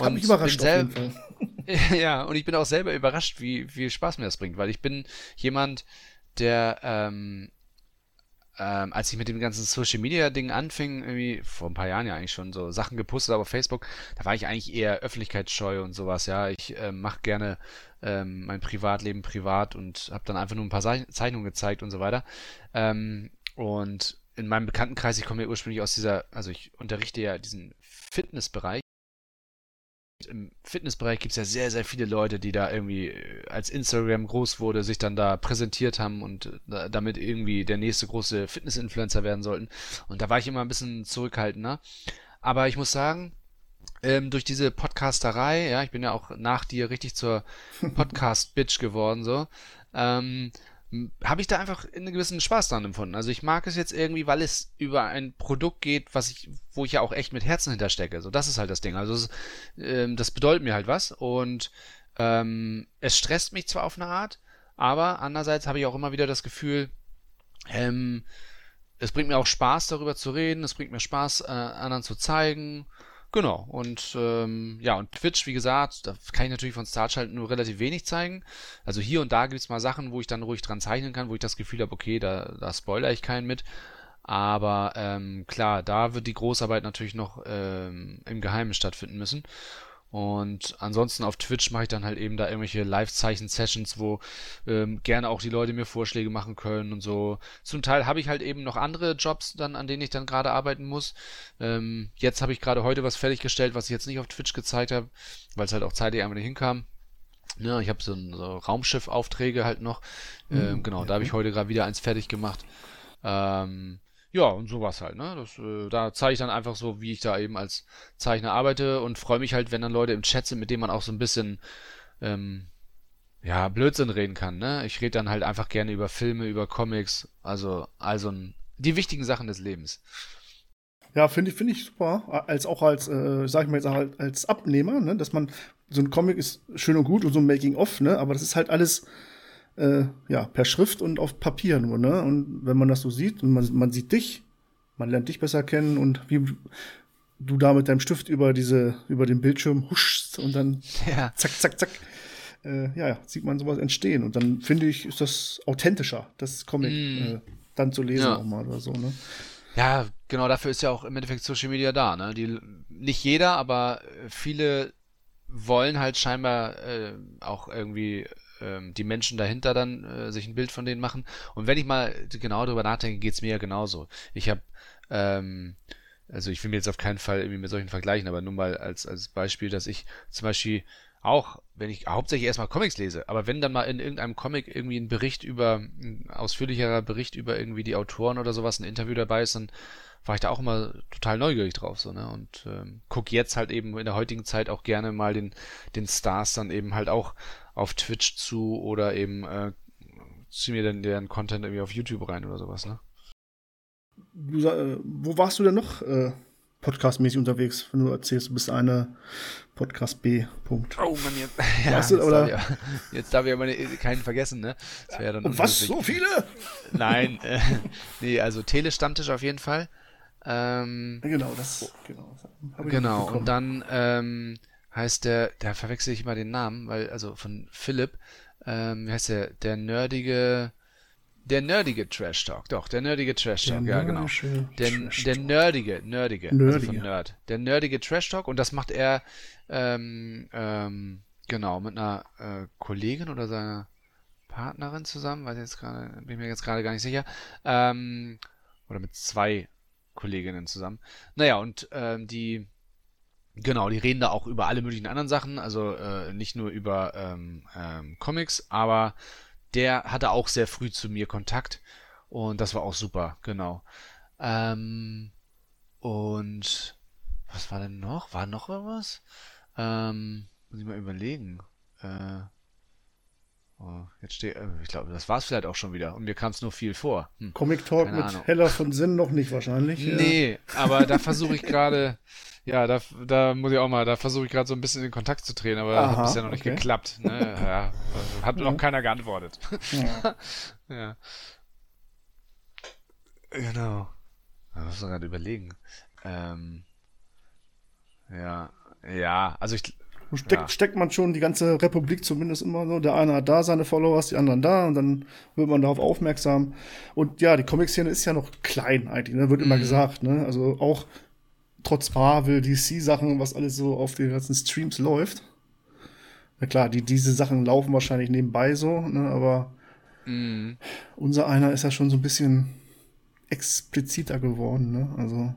Hat mich überrascht bin auf jeden sel- Fall. [laughs] Ja, und ich bin auch selber überrascht, wie viel Spaß mir das bringt, weil ich bin jemand, der, ähm, ähm, als ich mit dem ganzen Social Media Ding anfing, irgendwie vor ein paar Jahren ja eigentlich schon so Sachen gepostet habe auf Facebook, da war ich eigentlich eher öffentlichkeitsscheu und sowas, ja. Ich ähm, mache gerne ähm, mein Privatleben privat und habe dann einfach nur ein paar Zei- Zeichnungen gezeigt und so weiter. Ähm, und in meinem Bekanntenkreis, ich komme ja ursprünglich aus dieser, also ich unterrichte ja diesen Fitnessbereich. Im Fitnessbereich gibt es ja sehr, sehr viele Leute, die da irgendwie, äh, als Instagram groß wurde, sich dann da präsentiert haben und äh, damit irgendwie der nächste große Fitness-Influencer werden sollten. Und da war ich immer ein bisschen zurückhaltender. Aber ich muss sagen, ähm, durch diese Podcasterei, ja, ich bin ja auch nach dir richtig zur [laughs] Podcast-Bitch geworden, so, ähm, habe ich da einfach einen gewissen Spaß dran empfunden. Also ich mag es jetzt irgendwie, weil es über ein Produkt geht, was ich, wo ich ja auch echt mit Herzen hinterstecke. So, das ist halt das Ding. Also es, ähm, das bedeutet mir halt was und ähm, es stresst mich zwar auf eine Art, aber andererseits habe ich auch immer wieder das Gefühl, ähm, es bringt mir auch Spaß, darüber zu reden, es bringt mir Spaß, äh, anderen zu zeigen. Genau, und ähm, ja, und Twitch, wie gesagt, da kann ich natürlich von Starchild nur relativ wenig zeigen. Also hier und da gibt es mal Sachen, wo ich dann ruhig dran zeichnen kann, wo ich das Gefühl habe, okay, da, da spoilere ich keinen mit. Aber ähm, klar, da wird die Großarbeit natürlich noch ähm, im Geheimen stattfinden müssen. Und ansonsten auf Twitch mache ich dann halt eben da irgendwelche Live-Zeichen-Sessions, wo ähm, gerne auch die Leute mir Vorschläge machen können und so. Zum Teil habe ich halt eben noch andere Jobs dann, an denen ich dann gerade arbeiten muss. Ähm, jetzt habe ich gerade heute was fertiggestellt, was ich jetzt nicht auf Twitch gezeigt habe, weil es halt auch zeitlich einfach nicht hinkam. Ja, ich habe so, so Raumschiff-Aufträge halt noch. Ähm, genau, da habe ich heute gerade wieder eins fertig gemacht. Ähm, ja, und sowas halt, ne? Das, äh, da zeige ich dann einfach so, wie ich da eben als Zeichner arbeite und freue mich halt, wenn dann Leute im Chat sind, mit denen man auch so ein bisschen ähm, ja, Blödsinn reden kann, ne? Ich rede dann halt einfach gerne über Filme, über Comics, also also die wichtigen Sachen des Lebens. Ja, finde ich, finde ich super. Als auch als, äh, sag ich mal jetzt halt als Abnehmer, ne, dass man so ein Comic ist schön und gut und so ein Making-of, ne, aber das ist halt alles äh, ja per Schrift und auf Papier nur, ne. Und wenn man das so sieht und man, man sieht dich, man lernt dich besser kennen und wie du da mit deinem Stift über diese über den Bildschirm huschst und dann Ja. zack zack zack äh, ja, sieht man sowas entstehen und dann finde ich ist das authentischer, das Comic Mm. äh, dann zu lesen Ja. auch mal oder so, ne. Ja, genau, dafür ist ja auch im Endeffekt Social Media da, ne? Die, nicht jeder, aber viele wollen halt scheinbar äh, auch irgendwie ähm, die Menschen dahinter dann äh, sich ein Bild von denen machen. Und wenn ich mal genau darüber nachdenke, geht's mir ja genauso. Ich habe, ähm, also ich will mir jetzt auf keinen Fall irgendwie mit solchen vergleichen, aber nur mal als, als Beispiel, dass ich zum Beispiel auch, wenn ich hauptsächlich erstmal Comics lese, aber wenn dann mal in irgendeinem Comic irgendwie ein Bericht über, ein ausführlicherer Bericht über irgendwie die Autoren oder sowas, ein Interview dabei ist, dann war ich da auch immer total neugierig drauf, so, ne? Und ähm, guck jetzt halt eben in der heutigen Zeit auch gerne mal den, den Stars dann eben halt auch auf Twitch zu oder eben äh, zieh mir dann deren Content irgendwie auf YouTube rein oder sowas, ne? Du, äh, wo warst du denn noch äh, podcastmäßig unterwegs, wenn du erzählst, du bist eine Podcast B. Punkt. Oh Mann, jetzt, [laughs] ja, Weißt du, jetzt, oder? Darf ich, jetzt darf ich aber keinen vergessen, ne? Das wäre dann Und was? So viele? Nein, äh, [laughs] nee, also Telestammtisch auf jeden Fall. Ähm, Genau, das. Genau, das genau, und dann ähm, heißt der, da verwechsel ich immer den Namen, weil, also von Philipp, ähm, wie heißt der, der nerdige, der nerdige Trash Talk, doch, der nerdige Trash Der Talk, ja, genau. Der, Trash der nerdige, nerdige, also Nerdige. von Nerd. Der nerdige Trash Talk und das macht er, ähm, ähm, genau, mit einer äh, Kollegin oder seiner Partnerin zusammen, weiß jetzt gerade, bin ich mir jetzt gerade gar nicht sicher. Ähm, oder mit zwei Kolleginnen zusammen. Naja, und ähm, die, genau, die reden da auch über alle möglichen anderen Sachen, also äh, nicht nur über ähm, ähm, Comics, aber der hatte auch sehr früh zu mir Kontakt und das war auch super, genau. Ähm, und was war denn noch? War noch irgendwas? Ähm, muss ich mal überlegen. Äh, oh, jetzt steht, äh, ich glaube, das war es vielleicht auch schon wieder und mir kam es nur viel vor. Hm. Comic Talk Keine mit Ahnung. Heller von Sinn noch nicht wahrscheinlich. ja. Nee, aber da versuche ich gerade, ja, da, da muss ich auch mal, da versuche ich gerade so ein bisschen in Kontakt zu treten, aber Aha, hat bisher noch nicht okay. geklappt. Ne? Ja, hat Ja. noch keiner geantwortet. Ja. [laughs] ja. Genau. Da muss man gerade überlegen. Ähm, ja, ja, also ich, Steckt, Ja. steckt man schon die ganze Republik zumindest immer so. Der eine hat da seine Followers, die anderen da und dann wird man darauf aufmerksam. Und ja, die Comic-Szene ist ja noch klein eigentlich, ne? wird immer Mhm. gesagt. Ne? Also auch trotz Marvel, DC-Sachen, was alles so auf den ganzen Streams läuft. Na klar, die, diese Sachen laufen wahrscheinlich nebenbei so, ne? aber mh, unser einer ist ja schon so ein bisschen expliziter geworden. Ne? Also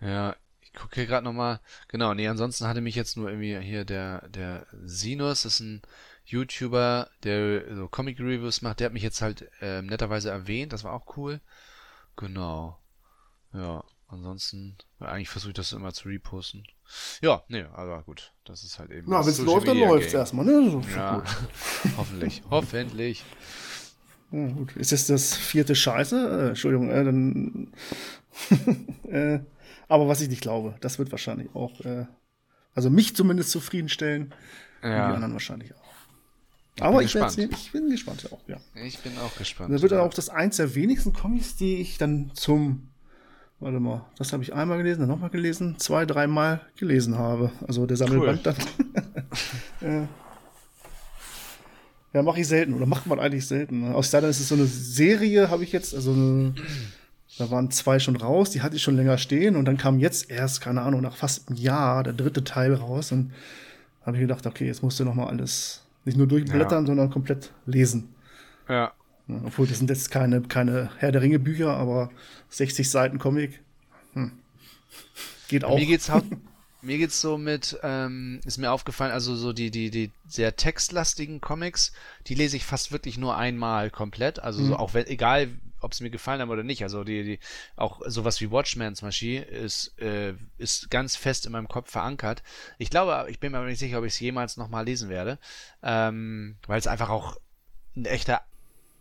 Ja, ich gucke hier gerade nochmal. Genau, nee, ansonsten hatte mich jetzt nur irgendwie hier der, der Sinus, ist ein YouTuber, der so Comic-Reviews macht, der hat mich jetzt halt ähm, netterweise erwähnt, das war auch cool. Genau. Ja, ansonsten, eigentlich versuche ich das immer zu reposten. Ja, nee, aber gut, das ist halt eben Na, das wenn es läuft, dann läuft es erstmal, ne? Ja, [laughs] hoffentlich, hoffentlich. Ja, gut. Ist jetzt das vierte Scheiße? Äh, Entschuldigung, äh, dann. [laughs] äh, aber was ich nicht glaube, das wird wahrscheinlich auch, äh, also mich zumindest zufriedenstellen. Und die Ja, anderen wahrscheinlich auch. ich Aber ich, sehen. ich bin gespannt auch, ja. Ich bin auch gespannt. Das wird dann ja. auch das eins der wenigsten Comics, die ich dann zum, warte mal, das habe ich einmal gelesen, dann nochmal gelesen, zwei, dreimal gelesen habe. Also der Sammelband dann. [laughs] ja, ja mache ich selten oder macht man eigentlich selten. Ne? Aus daher ist es so eine Serie, habe ich jetzt, also eine, da waren zwei schon raus, die hatte ich schon länger stehen und dann kam jetzt erst, keine Ahnung, nach fast einem Jahr der dritte Teil raus und habe ich gedacht, okay, jetzt musst du nochmal alles nicht nur durchblättern, sondern komplett lesen. Ja, Ja, Obwohl, das sind jetzt keine, keine Herr der Ringe Bücher, aber 60 Seiten Comic. Hm. Geht auch. Mir geht's [laughs] mir geht's so mit, ähm, ist mir aufgefallen, also so die, die, die sehr textlastigen Comics, die lese ich fast wirklich nur einmal komplett. Also so Mhm. auch wenn, egal ob es mir gefallen hat oder nicht. Also die, die, auch sowas wie Watchmen zum Beispiel ist, äh, ist ganz fest in meinem Kopf verankert. Ich glaube, ich bin mir aber nicht sicher, ob ich es jemals nochmal lesen werde. Ähm, weil es einfach auch ein echter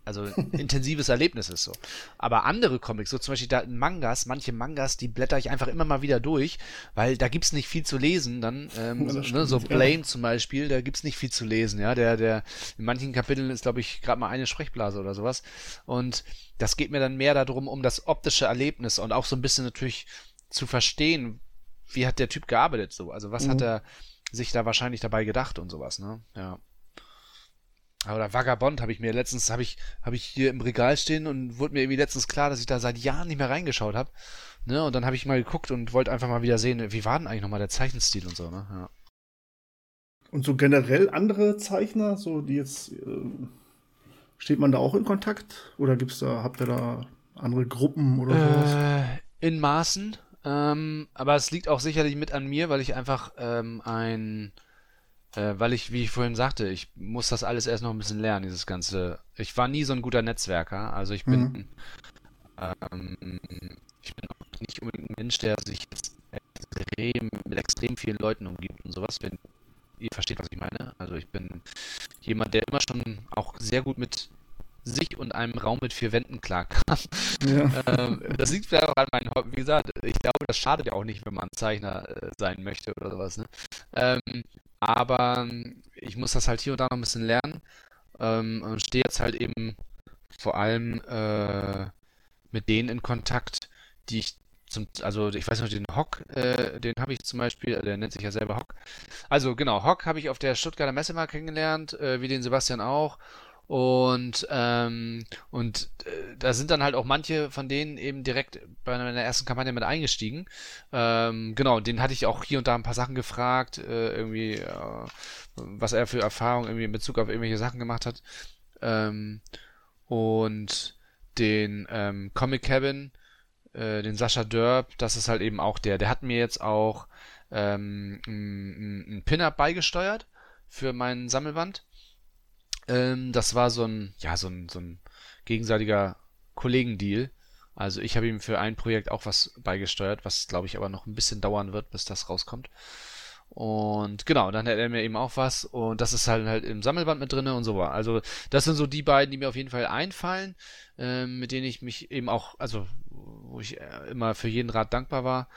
also ein intensives Erlebnis ist so. Aber andere Comics, so zum Beispiel da Mangas, manche Mangas, die blätter ich einfach immer mal wieder durch, weil da gibt's nicht viel zu lesen. Dann ähm, [laughs] Ja, ne, so stimmt, ja. Blame zum Beispiel, da gibt's nicht viel zu lesen. Ja, der der in manchen Kapiteln ist glaube ich gerade mal eine Sprechblase oder sowas. Und das geht mir dann mehr darum um das optische Erlebnis und auch so ein bisschen natürlich zu verstehen, wie hat der Typ gearbeitet so. Also was hat Mhm. er sich da wahrscheinlich dabei gedacht und sowas. Ne, ja. Oder Vagabond habe ich mir letztens, habe ich, habe ich hier im Regal stehen und wurde mir irgendwie letztens klar, dass ich da seit Jahren nicht mehr reingeschaut habe. Ne? Und dann habe ich mal geguckt und wollte einfach mal wieder sehen, wie war denn eigentlich nochmal der Zeichenstil und so, ne? Ja. Und so generell andere Zeichner, so die jetzt, äh, steht man da auch in Kontakt? Oder gibt's da, habt ihr da andere Gruppen oder sowas? Äh, in Maßen. Ähm, aber es liegt auch sicherlich mit an mir, weil ich einfach ähm, ein, äh, weil ich, wie ich vorhin sagte, ich muss das alles erst noch ein bisschen lernen, dieses ganze. Ich war nie so ein guter Netzwerker, also ich bin, Mhm. ähm, ich bin auch nicht unbedingt ein Mensch, der sich extrem, mit extrem vielen Leuten umgibt und sowas, wenn ihr versteht, was ich meine. Also ich bin jemand, der immer schon auch sehr gut mit sich und einem Raum mit vier Wänden klarkam. Ja. [laughs] ähm, das liegt vielleicht auch an meinem Hobby. Wie gesagt, ich glaube, das schadet ja auch nicht, wenn man Zeichner äh, sein möchte oder sowas. Ne? Ähm, aber ich muss das halt hier und da noch ein bisschen lernen ähm, und stehe jetzt halt eben vor allem äh, mit denen in Kontakt, die ich zum, also ich weiß noch, den Hock, äh, den habe ich zum Beispiel, der nennt sich ja selber Hock. Also genau, Hock habe ich auf der Stuttgarter Messe mal kennengelernt, äh, wie den Sebastian auch. Und, ähm, und äh, da sind dann halt auch manche von denen eben direkt bei meiner ersten Kampagne mit eingestiegen. Ähm, genau, den hatte ich auch hier und da ein paar Sachen gefragt, äh, irgendwie, äh, was er für Erfahrungen irgendwie in Bezug auf irgendwelche Sachen gemacht hat. Ähm, und den ähm, Comic Cabin, äh, den Sascha Dörp, das ist halt eben auch der. Der hat mir jetzt auch ähm, einen Pin-Up beigesteuert für meinen Sammelband. Ähm, das war so ein, ja, so ein, so ein gegenseitiger Kollegendeal. Also ich habe ihm für ein Projekt auch was beigesteuert, was glaube ich aber noch ein bisschen dauern wird, bis das rauskommt. Und genau, dann hat er mir eben auch was und das ist halt halt im Sammelband mit drinne und so war. Also das sind so die beiden, die mir auf jeden Fall einfallen, äh, mit denen ich mich eben auch, also wo ich äh, immer für jeden Rat dankbar war.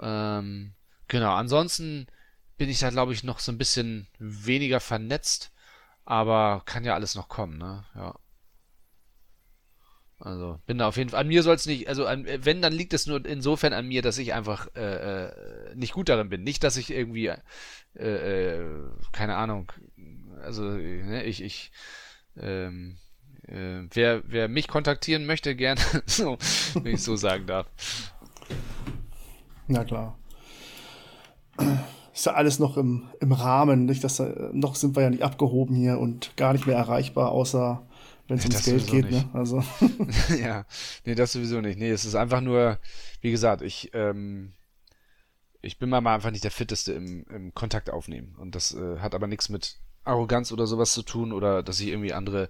Ähm, genau, ansonsten bin ich da glaube ich noch so ein bisschen weniger vernetzt. Aber kann ja alles noch kommen, ne? Ja. Also, bin da auf jeden Fall. An mir soll es nicht, also an, wenn, dann liegt es nur insofern an mir, dass ich einfach äh, äh, nicht gut darin bin. Nicht, dass ich irgendwie, äh, äh, keine Ahnung, also ne, ich, ich, ähm, äh, wer, wer mich kontaktieren möchte, gerne, [laughs] so, wenn ich so sagen darf. Na klar ist ja alles noch im, im Rahmen, nicht? Das, noch sind wir ja nicht abgehoben hier und gar nicht mehr erreichbar, außer wenn es ums Geld geht. Ne? Also. [laughs] ja, nee, das sowieso nicht. Nee, es ist einfach nur, wie gesagt, ich, ähm, ich bin mal einfach nicht der Fitteste im, im Kontakt aufnehmen. Und das äh, hat aber nichts mit Arroganz oder sowas zu tun oder dass ich irgendwie andere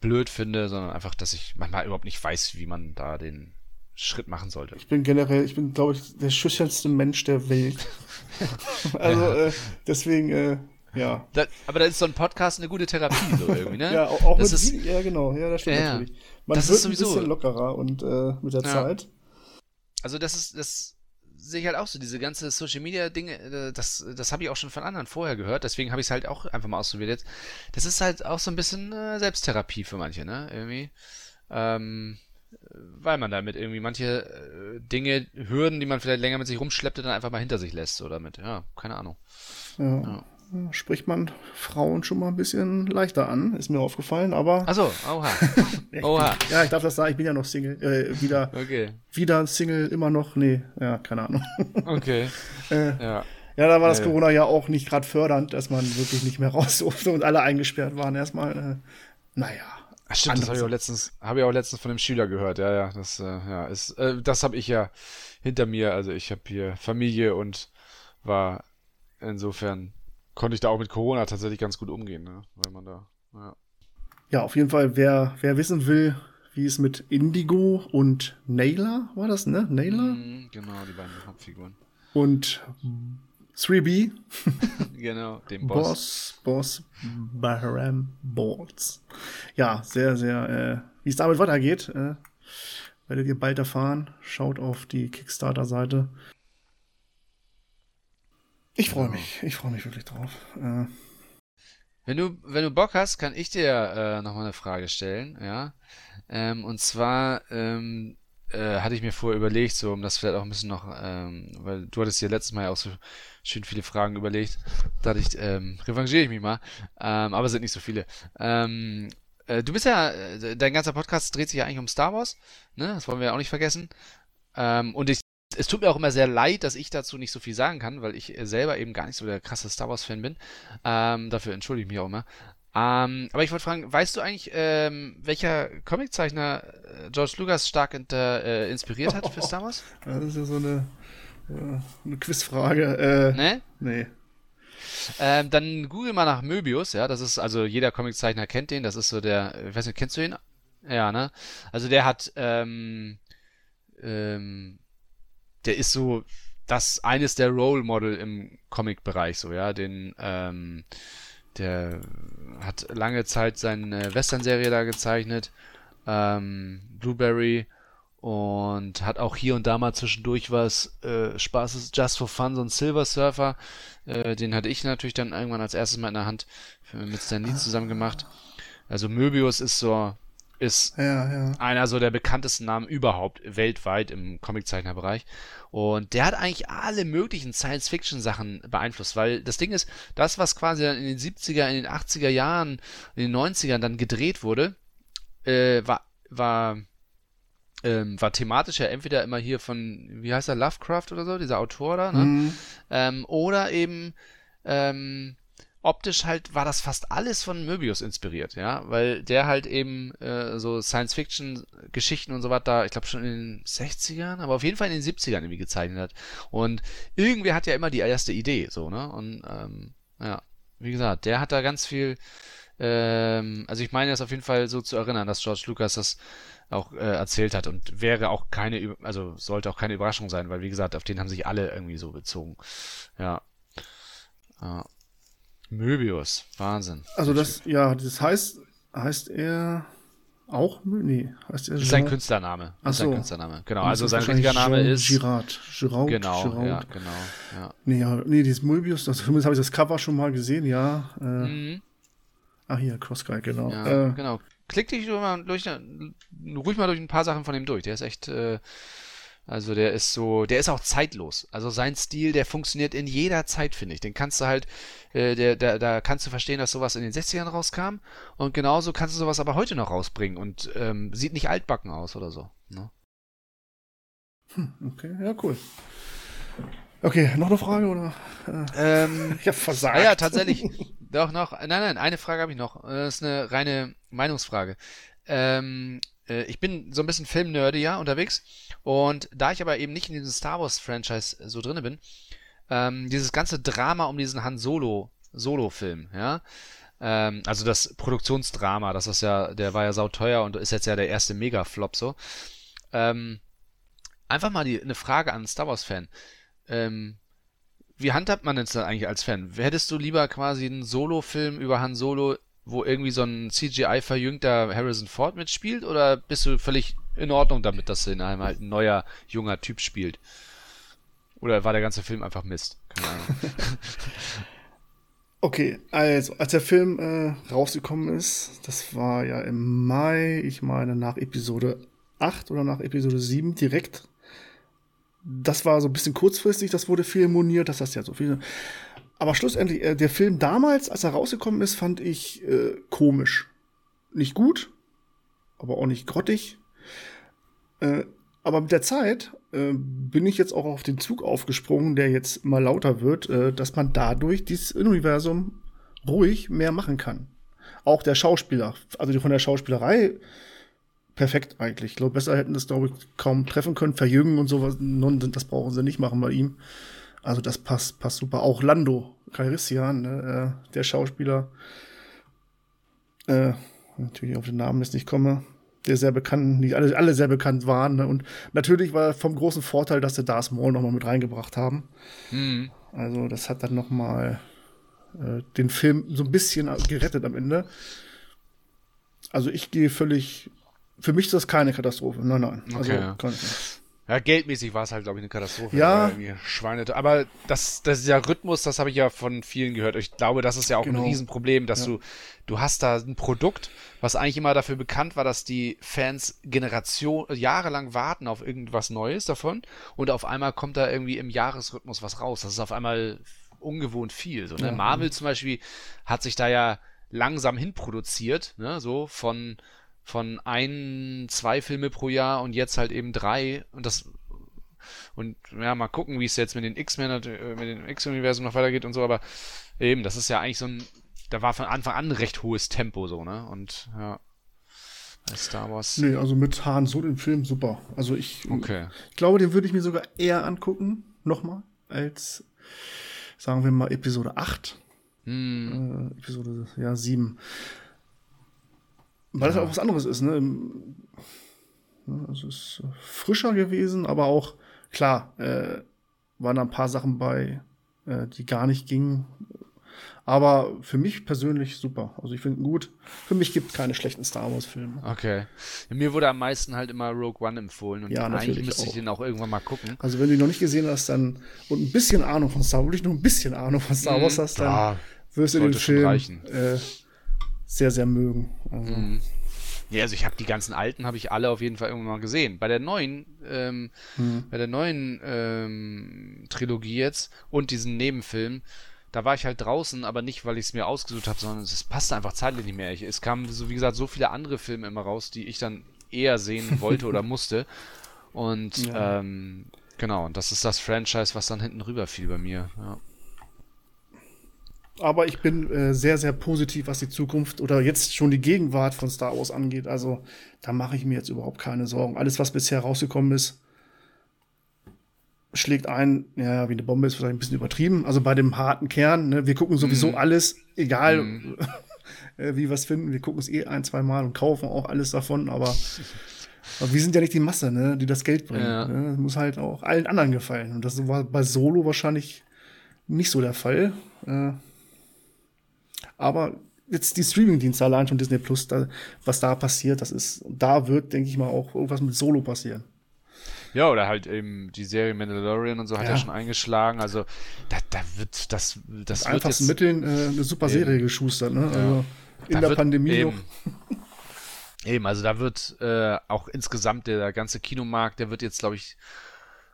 blöd finde, sondern einfach, dass ich manchmal überhaupt nicht weiß, wie man da den Schritt machen sollte. Ich bin generell, ich bin, glaube ich, der schüchternste Mensch der Welt. [laughs] also ja. äh, deswegen, äh, ja. Da, aber da ist so ein Podcast eine gute Therapie, so irgendwie, ne? [laughs] ja, auch das mit ist, ja, genau, ja, das stimmt ja, natürlich. Man das wird ist sowieso, ein bisschen lockerer und äh, mit der ja. Zeit. Also das ist, das sehe ich halt auch so, diese ganze Social Media Dinge, äh, das, das habe ich auch schon von anderen vorher gehört, deswegen habe ich es halt auch einfach mal ausprobiert. Das ist halt auch so ein bisschen äh, Selbsttherapie für manche, ne? Irgendwie. Ähm, weil man damit irgendwie manche äh, Dinge, Hürden, die man vielleicht länger mit sich rumschleppte, dann einfach mal hinter sich lässt oder mit, ja, keine Ahnung. Ja. ja. Spricht man Frauen schon mal ein bisschen leichter an, ist mir aufgefallen, aber. Achso, oha. [laughs] oha. ja, ich darf das sagen, ich bin ja noch Single. Äh, wieder, okay. wieder Single, immer noch. Nee, ja, keine Ahnung. [laughs] okay. äh, ja. Ja, da war das Corona ja auch nicht gerade fördernd, dass man wirklich nicht mehr raus durfte und alle eingesperrt waren erstmal. Äh, naja. Ach, stimmt, das habe ich auch letztens, habe ich auch letztens von dem Schüler gehört. Ja, ja, das, äh, ja, ist, äh, das habe ich ja hinter mir. Also ich habe hier Familie und war insofern konnte ich da auch mit Corona tatsächlich ganz gut umgehen, ne? weil man da, ja. Ja, auf jeden Fall, wer, wer wissen will, wie es mit Indigo und Naylor war das, ne? Naylor? Mm, genau, die beiden Hauptfiguren. Und 3B. [laughs] genau, dem Boss. Boss, Boss Bahram Balls. Ja, sehr, sehr, äh, wie es damit weitergeht, äh, werdet ihr bald erfahren. Schaut auf die Kickstarter-Seite. Ich freue genau. mich, ich freue mich wirklich drauf. Äh, wenn du, wenn du Bock hast, kann ich dir äh, nochmal eine Frage stellen, ja. Ähm, und zwar, ähm, äh, hatte ich mir vorher überlegt, so um das vielleicht auch ein bisschen noch, ähm, weil du hattest dir letztes Mal ja auch so schön viele Fragen überlegt. Da dachte ich, ähm, revanchiere ich mich mal. Ähm, aber sind nicht so viele. Ähm, äh, du bist ja, äh, dein ganzer Podcast dreht sich ja eigentlich um Star Wars, ne? Das wollen wir ja auch nicht vergessen. Ähm, und ich, es tut mir auch immer sehr leid, dass ich dazu nicht so viel sagen kann, weil ich selber eben gar nicht so der krasse Star Wars-Fan bin. Ähm, dafür entschuldige ich mich auch immer. Ähm, aber ich wollte fragen, weißt du eigentlich, ähm, welcher Comiczeichner äh, George Lucas stark inter, äh, inspiriert hat für Star Wars? [laughs] Das ist ja so eine, äh, eine Quizfrage. Äh, ne? Nee. Ähm, dann google mal nach Möbius, ja, das ist, also jeder Comiczeichner kennt den, das ist so der, ich weiß nicht, kennst du ihn? Ja, ne? Also der hat, ähm, ähm, der ist so das eines der Role Model im Comic-Bereich, so, ja, den, ähm, der hat lange Zeit seine Western-Serie da gezeichnet, ähm, Blueberry, und hat auch hier und da mal zwischendurch was äh, Spaßes, Just for Fun, so ein Silver Surfer, äh, den hatte ich natürlich dann irgendwann als erstes mal in der Hand mit Stan Lee zusammen gemacht. Also Möbius ist so, ist Ja, ja. einer so der bekanntesten Namen überhaupt weltweit im Comiczeichnerbereich. Und der hat eigentlich alle möglichen Science-Fiction-Sachen beeinflusst, weil das Ding ist, das, was quasi dann in den 70er, in den 80er Jahren, in den 90ern dann gedreht wurde, äh, war, war, ähm, war thematisch ja entweder immer hier von, wie heißt er, Lovecraft oder so, dieser Autor da, ne? Mhm. Ähm, oder eben ähm, optisch halt war das fast alles von Möbius inspiriert, ja, weil der halt eben äh, so Science-Fiction-Geschichten und so was da, ich glaube schon in den 60ern, aber auf jeden Fall in den 70ern irgendwie gezeichnet hat. Und irgendwer hat ja immer die erste Idee, so, ne? Und ähm, ja, wie gesagt, der hat da ganz viel, ähm, also ich meine es auf jeden Fall so zu erinnern, dass George Lucas das auch äh, erzählt hat und wäre auch keine, also sollte auch keine Überraschung sein, weil wie gesagt, auf den haben sich alle irgendwie so bezogen. Ja. ja. Möbius, Wahnsinn. Also das, ja, das heißt, heißt er auch, nee, heißt er Das ist sein Künstlername. Ach ist sein so. Künstlername. Genau, also sein richtiger Name Jean ist. Girard. Giraud, Genau, Giraud. ja, genau. Ja. Nee, ja, nee, dieses Möbius, das, zumindest habe ich das Cover schon mal gesehen, ja. Äh, Mhm. Ah, hier, Cross Guy, genau. Ja, äh, genau. Klick dich durch, mal durch, ruhig mal durch ein paar Sachen von ihm durch. Der ist echt, äh, also der ist so, der ist auch zeitlos. Also sein Stil, der funktioniert in jeder Zeit, finde ich. Den kannst du halt, äh, der, der, da kannst du verstehen, dass sowas in den 60ern rauskam. Und genauso kannst du sowas aber heute noch rausbringen und ähm, sieht nicht altbacken aus oder so. Ne? Okay, ja, cool. Okay, noch eine Frage oder? Ähm, [laughs] Ich hab versagt. Ah ja, tatsächlich. Doch, noch. Nein, nein, eine Frage habe ich noch. Das ist eine reine Meinungsfrage. Ähm, äh, ich bin so ein bisschen Filmnerdy, ja, unterwegs. Und da ich aber eben nicht in diesem Star Wars-Franchise so drinne bin, ähm, dieses ganze Drama um diesen Han Solo, Solo-Film, ja. Ähm, also das Produktionsdrama, das ist ja, der war ja sauteuer und ist jetzt ja der erste Mega-Flop so. Ähm, einfach mal die, eine Frage an einen Star Wars-Fan. Ähm, wie handhabt man denn eigentlich als Fan? Hättest du lieber quasi einen Solo-Film über Han Solo, wo irgendwie so ein CGI-verjüngter Harrison Ford mitspielt? Oder bist du völlig in Ordnung damit, dass in einem halt ein neuer, junger Typ spielt? Oder war der ganze Film einfach Mist? Keine Ahnung. [laughs] Okay, also, als der Film äh, rausgekommen ist, das war ja im Mai, ich meine nach Episode 8 oder nach Episode 7 direkt. Das war so ein bisschen kurzfristig, das wurde viel moniert, das heißt ja so viel. Aber schlussendlich, äh, der Film damals, als er rausgekommen ist, fand ich äh, komisch. Nicht gut, aber auch nicht grottig. Äh, aber mit der Zeit äh, bin ich jetzt auch auf den Zug aufgesprungen, der jetzt mal lauter wird, äh, dass man dadurch dieses Universum ruhig mehr machen kann. Auch der Schauspieler, also die von der Schauspielerei perfekt eigentlich. Ich glaube, besser hätten das, glaube ich, kaum treffen können. Verjüngen und sowas, nun, das brauchen sie nicht machen bei ihm. Also das passt, passt super. Auch Lando Calrissian, ne, äh, der Schauspieler, äh, natürlich auf den Namen jetzt nicht komme, der sehr bekannt, nicht alle, alle sehr bekannt waren. Ne? Und natürlich war vom großen Vorteil, dass sie Darth Maul noch mal mit reingebracht haben. Hm. Also das hat dann noch mal äh, den Film so ein bisschen gerettet am Ende. Also ich gehe völlig, für mich ist das keine Katastrophe. Nein, nein. Also, Okay, ja. Ja, geldmäßig war es halt, glaube ich, eine Katastrophe. Ja. Schweine. Aber das, das ist ja Rhythmus, das habe ich ja von vielen gehört. Ich glaube, das ist ja auch Genau. ein Riesenproblem, dass Ja. du, du hast da ein Produkt, was eigentlich immer dafür bekannt war, dass die Fans Generation, jahrelang warten auf irgendwas Neues davon und auf einmal kommt da irgendwie im Jahresrhythmus was raus. Das ist auf einmal ungewohnt viel. So, ne? Ja. Marvel zum Beispiel hat sich da ja langsam hinproduziert, ne? so von von ein, zwei Filme pro Jahr und jetzt halt eben drei und das und ja, mal gucken, wie es jetzt mit den X-Men, äh, mit dem X-Universum noch weitergeht und so, aber eben, das ist ja eigentlich so ein, da war von Anfang an ein recht hohes Tempo so, ne? Und ja, Star Wars. Nee, also mit Han Solo im Film super. Also ich, Okay. ich glaube, den würde ich mir sogar eher angucken, nochmal, als, sagen wir mal, Episode 8. Hm, äh, Episode ja, 7. Weil das auch was anderes ist, ne? Also es ist äh, frischer gewesen, aber auch, klar, äh, waren da ein paar Sachen bei, äh, die gar nicht gingen. Aber für mich persönlich super. Also ich finde gut. Für mich gibt es keine schlechten Star Wars-Filme. Okay. Mir wurde am meisten halt immer Rogue One empfohlen und Ja, eigentlich müsste ich auch. den auch irgendwann mal gucken. Also wenn du ihn noch nicht gesehen hast, dann und ein bisschen Ahnung von Star Wars, wirklich nur ein bisschen Ahnung von Star Wars hast, dann Ah, wirst du den Film äh, sehr, sehr mögen. Also, Mhm. Ja, also ich habe die ganzen alten, habe ich alle auf jeden Fall irgendwann mal gesehen. Bei der neuen, ähm, Mhm. bei der neuen ähm, Trilogie jetzt und diesen Nebenfilm, da war ich halt draußen, aber nicht, weil ich es mir ausgesucht habe, sondern es passte einfach zeitlich nicht mehr. Ich, es kamen, so wie gesagt, so viele andere Filme immer raus, die ich dann eher sehen [laughs] wollte oder musste. Und Ja. ähm, genau, und das ist das Franchise, was dann hinten rüber fiel bei mir. Ja. Aber ich bin äh, sehr, sehr positiv, was die Zukunft oder jetzt schon die Gegenwart von Star Wars angeht. Also da mache ich mir jetzt überhaupt keine Sorgen. Alles, was bisher rausgekommen ist, schlägt ein, ja, wie eine Bombe ist vielleicht ein bisschen übertrieben. Also bei dem harten Kern, ne, wir gucken sowieso Mhm. alles, egal [laughs] äh, wie wir es finden. Wir gucken es eh ein, zwei Mal und kaufen auch alles davon, aber, aber wir sind ja nicht die Masse, ne, die das Geld bringt. Ja. Ne? Das muss halt auch allen anderen gefallen. Und das war bei Solo wahrscheinlich nicht so der Fall. Äh, aber jetzt die Streaming-Dienste allein schon Disney Plus, da, was da passiert, das ist, da wird, denke ich mal, auch irgendwas mit Solo passieren. Ja, oder halt eben die Serie Mandalorian und so hat ja, Ja. schon eingeschlagen. Also da, da wird das, das Mit wird einfachsten jetzt, Mitteln äh, eine super Serie geschustert, ne? Also in da der Pandemie noch. eben, [laughs] eben, also da wird äh, auch insgesamt der ganze Kinomarkt, der wird jetzt, glaube ich,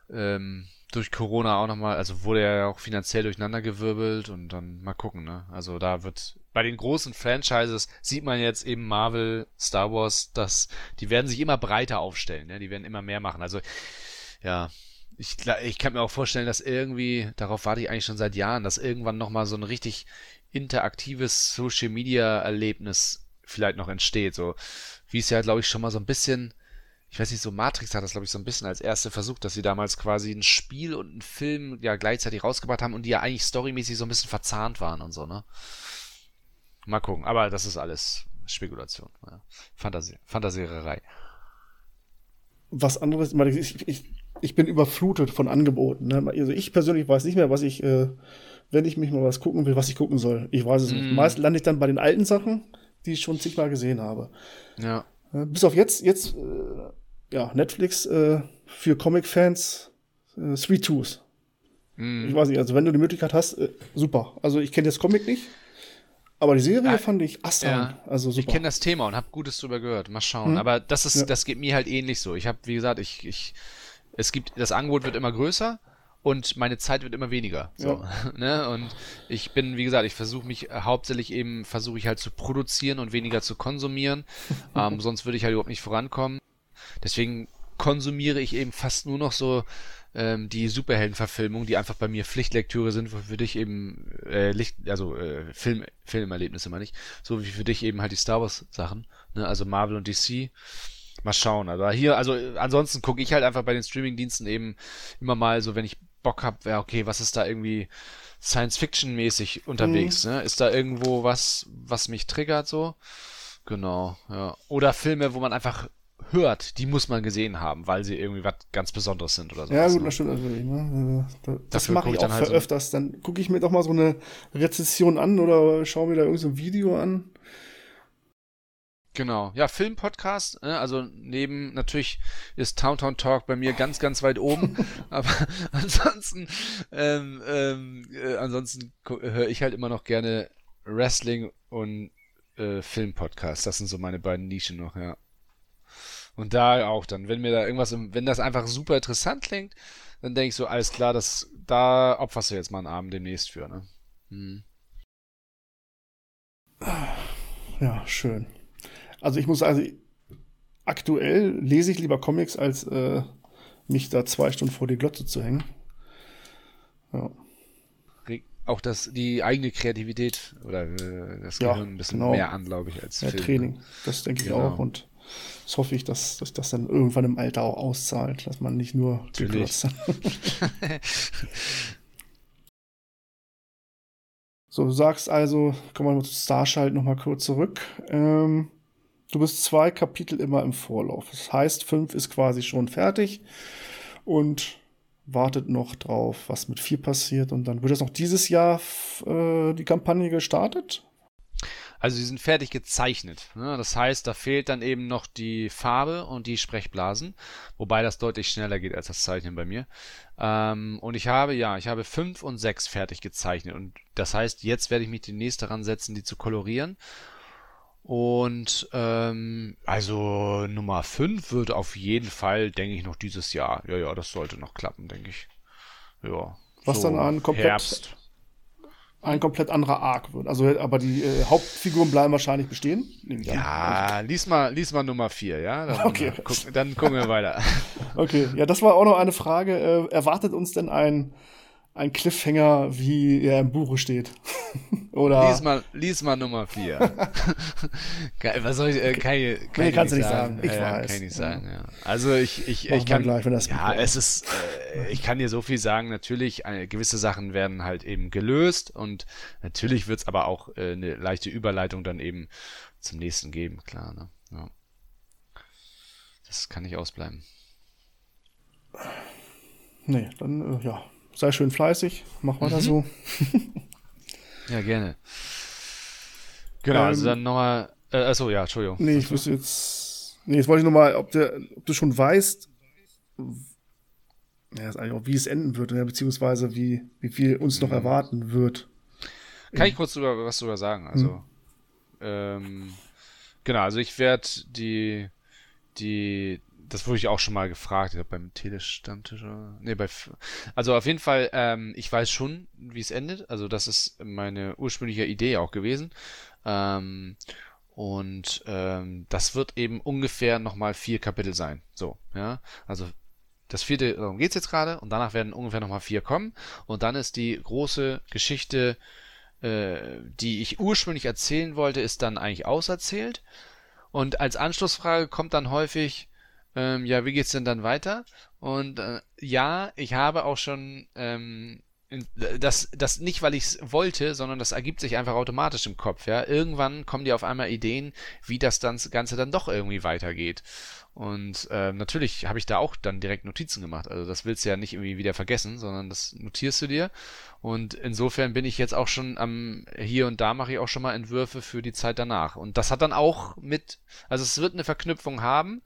ähm, durch Corona auch nochmal, also wurde ja auch finanziell durcheinandergewirbelt und dann mal gucken, ne? Also da wird bei den großen Franchises sieht man jetzt eben Marvel, Star Wars, dass die werden sich immer breiter aufstellen, ne? Die werden immer mehr machen. Also ja, ich, ich kann mir auch vorstellen, dass irgendwie, darauf warte ich eigentlich schon seit Jahren, dass irgendwann nochmal so ein richtig interaktives Social Media Erlebnis vielleicht noch entsteht. So wie es ja, glaube ich, schon mal so ein bisschen, ich weiß nicht, so Matrix hat das, glaube ich, so ein bisschen als erste versucht, dass sie damals quasi ein Spiel und einen Film ja gleichzeitig rausgebracht haben und die ja eigentlich storymäßig so ein bisschen verzahnt waren und so, ne? Mal gucken, aber das ist alles Spekulation. Ja. Fantasie, Fantasiererei. was anderes, ich, ich, ich, bin überflutet von Angeboten. Ne? Also ich persönlich weiß nicht mehr, was ich, äh, wenn ich mich mal was gucken will, was ich gucken soll. Ich weiß es nicht. Mm. Meist lande ich dann bei den alten Sachen, die ich schon zigmal gesehen habe. Ja. Äh, bis auf jetzt, jetzt, äh, ja, Netflix äh, für Comic-Fans äh, Three Twos. Mm. Ich weiß nicht, also wenn du die Möglichkeit hast, äh, super. Also ich kenne das Comic nicht, aber die Serie Ja, fand ich astrein. ja. Also Ich super. kenne das Thema und habe Gutes drüber gehört. Mal schauen. Mhm. Aber das ist, Ja. das geht mir halt ähnlich so. Ich habe, wie gesagt, ich, ich, es gibt, das Angebot wird immer größer und meine Zeit wird immer weniger. So, [laughs] ne? Und ich bin, wie gesagt, ich versuche mich äh, hauptsächlich eben, versuche ich halt zu produzieren und weniger zu konsumieren. [laughs] ähm, sonst würde ich halt überhaupt nicht vorankommen. Deswegen konsumiere ich eben fast nur noch so ähm, die Superheldenverfilmungen, die einfach bei mir Pflichtlektüre sind, wo für dich eben äh, Licht, also äh, Film, Filmerlebnisse meine ich, so wie für dich eben halt die Star Wars Sachen, ne? also Marvel und DC. Mal schauen. Aber hier, also ansonsten gucke ich halt einfach bei den Streamingdiensten eben immer mal so, wenn ich Bock hab, ja okay, was ist da irgendwie Science-Fiction-mäßig unterwegs, ne? Ist da irgendwo was, was mich triggert so? Genau, ja. Oder Filme, wo man einfach hört, die muss man gesehen haben, weil sie irgendwie was ganz Besonderes sind oder so. Ja, gut, das stimmt natürlich. Ne? Also, da- Das Dafür mache ich auch dann halt so- öfters. Dann gucke ich mir doch mal so eine Rezession an oder schaue mir da irgendein so ein Video an. Genau. Ja, Filmpodcast, ne? also neben, natürlich ist Towntown Talk bei mir ganz, ganz weit oben, [laughs] aber [laughs] ansonsten, ähm, ähm, äh, ansonsten höre ich halt immer noch gerne Wrestling und äh, Filmpodcast. Das sind so meine beiden Nischen noch, ja. Und da auch dann, wenn mir da irgendwas, im, wenn das einfach super interessant klingt, dann denke ich so, alles klar, das, da opferst du jetzt mal einen Abend demnächst für, ne? Hm. Ja, schön. Also ich muss also aktuell lese ich lieber Comics, als äh, mich da zwei Stunden vor die Glotze zu hängen. Ja, auch das, die eigene Kreativität oder äh, das Ja, Gehirn ein bisschen genau. mehr an, glaube ich, als ja Film. Training. Das denke ich Genau. auch. Und das hoffe ich, dass sich das dann irgendwann im Alter auch auszahlt, dass man nicht nur Natürlich. geglotzt [laughs] So, du sagst also, kommen wir mal zu Starschalt nochmal kurz zurück. Ähm, du bist zwei Kapitel immer im Vorlauf. Das heißt, fünf ist quasi schon fertig. Und wartet noch drauf, was mit 4 passiert. Und dann wird das noch dieses Jahr äh, die Kampagne gestartet. Also die sind fertig gezeichnet. Ne? Das heißt, da fehlt dann eben noch die Farbe und die Sprechblasen, wobei das deutlich schneller geht als das Zeichnen bei mir. Ähm, und ich habe, ja, ich habe fünf und sechs fertig gezeichnet. Und das heißt, jetzt werde ich mich demnächst daran setzen, die zu kolorieren. Und ähm, also Nummer 5 wird auf jeden Fall, denke ich, noch dieses Jahr. Ja, ja, das sollte noch klappen, denke ich. Ja. Was so dann an komplett Herbst ein komplett anderer Arc wird. Also, aber die äh, Hauptfiguren bleiben wahrscheinlich bestehen. Ja, lies mal, lies mal Nummer 4, ja? Dann, okay. Guck, dann gucken wir weiter. [laughs] Okay, ja, das war auch noch eine Frage. Äh, erwartet uns denn ein ein Cliffhanger, wie er im Buche steht. [laughs] Oder. Lies mal, lies mal Nummer 4. [laughs] Was soll ich, äh, kann ich, kann nee, ich kannst nicht sagen. sagen. Ich ja, weiß. Kann ich nicht sagen, ja. Also ich, ich, ich kann, gleich, wenn das ja, es ist, äh, ich kann dir so viel sagen, natürlich, äh, gewisse Sachen werden halt eben gelöst und natürlich wird es aber auch äh, eine leichte Überleitung dann eben zum nächsten geben, klar, ne? Ja. Das kann nicht ausbleiben. Nee, dann, äh, ja, sei schön fleißig, mach weiter mhm. so. ja, gerne. Genau, also ähm, also dann nochmal. Äh, achso, ja, Entschuldigung. Nee, ich wüsste jetzt. Nee, jetzt wollte ich nochmal, ob, ob du schon weißt, ja, ist eigentlich auch, wie es enden wird, ja, beziehungsweise wie, wie viel uns noch mhm. erwarten wird. Kann ich kurz drüber, was drüber sagen? Also, mhm. ähm, genau, also ich werde die, die, das wurde ich auch schon mal gefragt, ich beim Telestammtisch oder. Nee, bei. Also auf jeden Fall, ähm, ich weiß schon, wie es endet. Also das ist meine ursprüngliche Idee auch gewesen. Ähm, und ähm, das wird eben ungefähr nochmal vier Kapitel sein. So, ja. Also das vierte, darum geht's jetzt gerade, und danach werden ungefähr nochmal vier kommen. Und dann ist die große Geschichte, äh, die ich ursprünglich erzählen wollte, ist dann eigentlich auserzählt. Und als Anschlussfrage kommt dann häufig, ähm, ja, wie geht's denn dann weiter? Und äh, ja, ich habe auch schon ähm, das, das nicht, weil ich es wollte, sondern das ergibt sich einfach automatisch im Kopf. Ja, irgendwann kommen dir auf einmal Ideen, wie das dann, Ganze dann doch irgendwie weitergeht. Und äh, natürlich habe ich da auch dann direkt Notizen gemacht. Also das willst du ja nicht irgendwie wieder vergessen, sondern das notierst du dir. Und insofern bin ich jetzt auch schon am hier und da mache ich auch schon mal Entwürfe für die Zeit danach. Und das hat dann auch mit, also es wird eine Verknüpfung haben.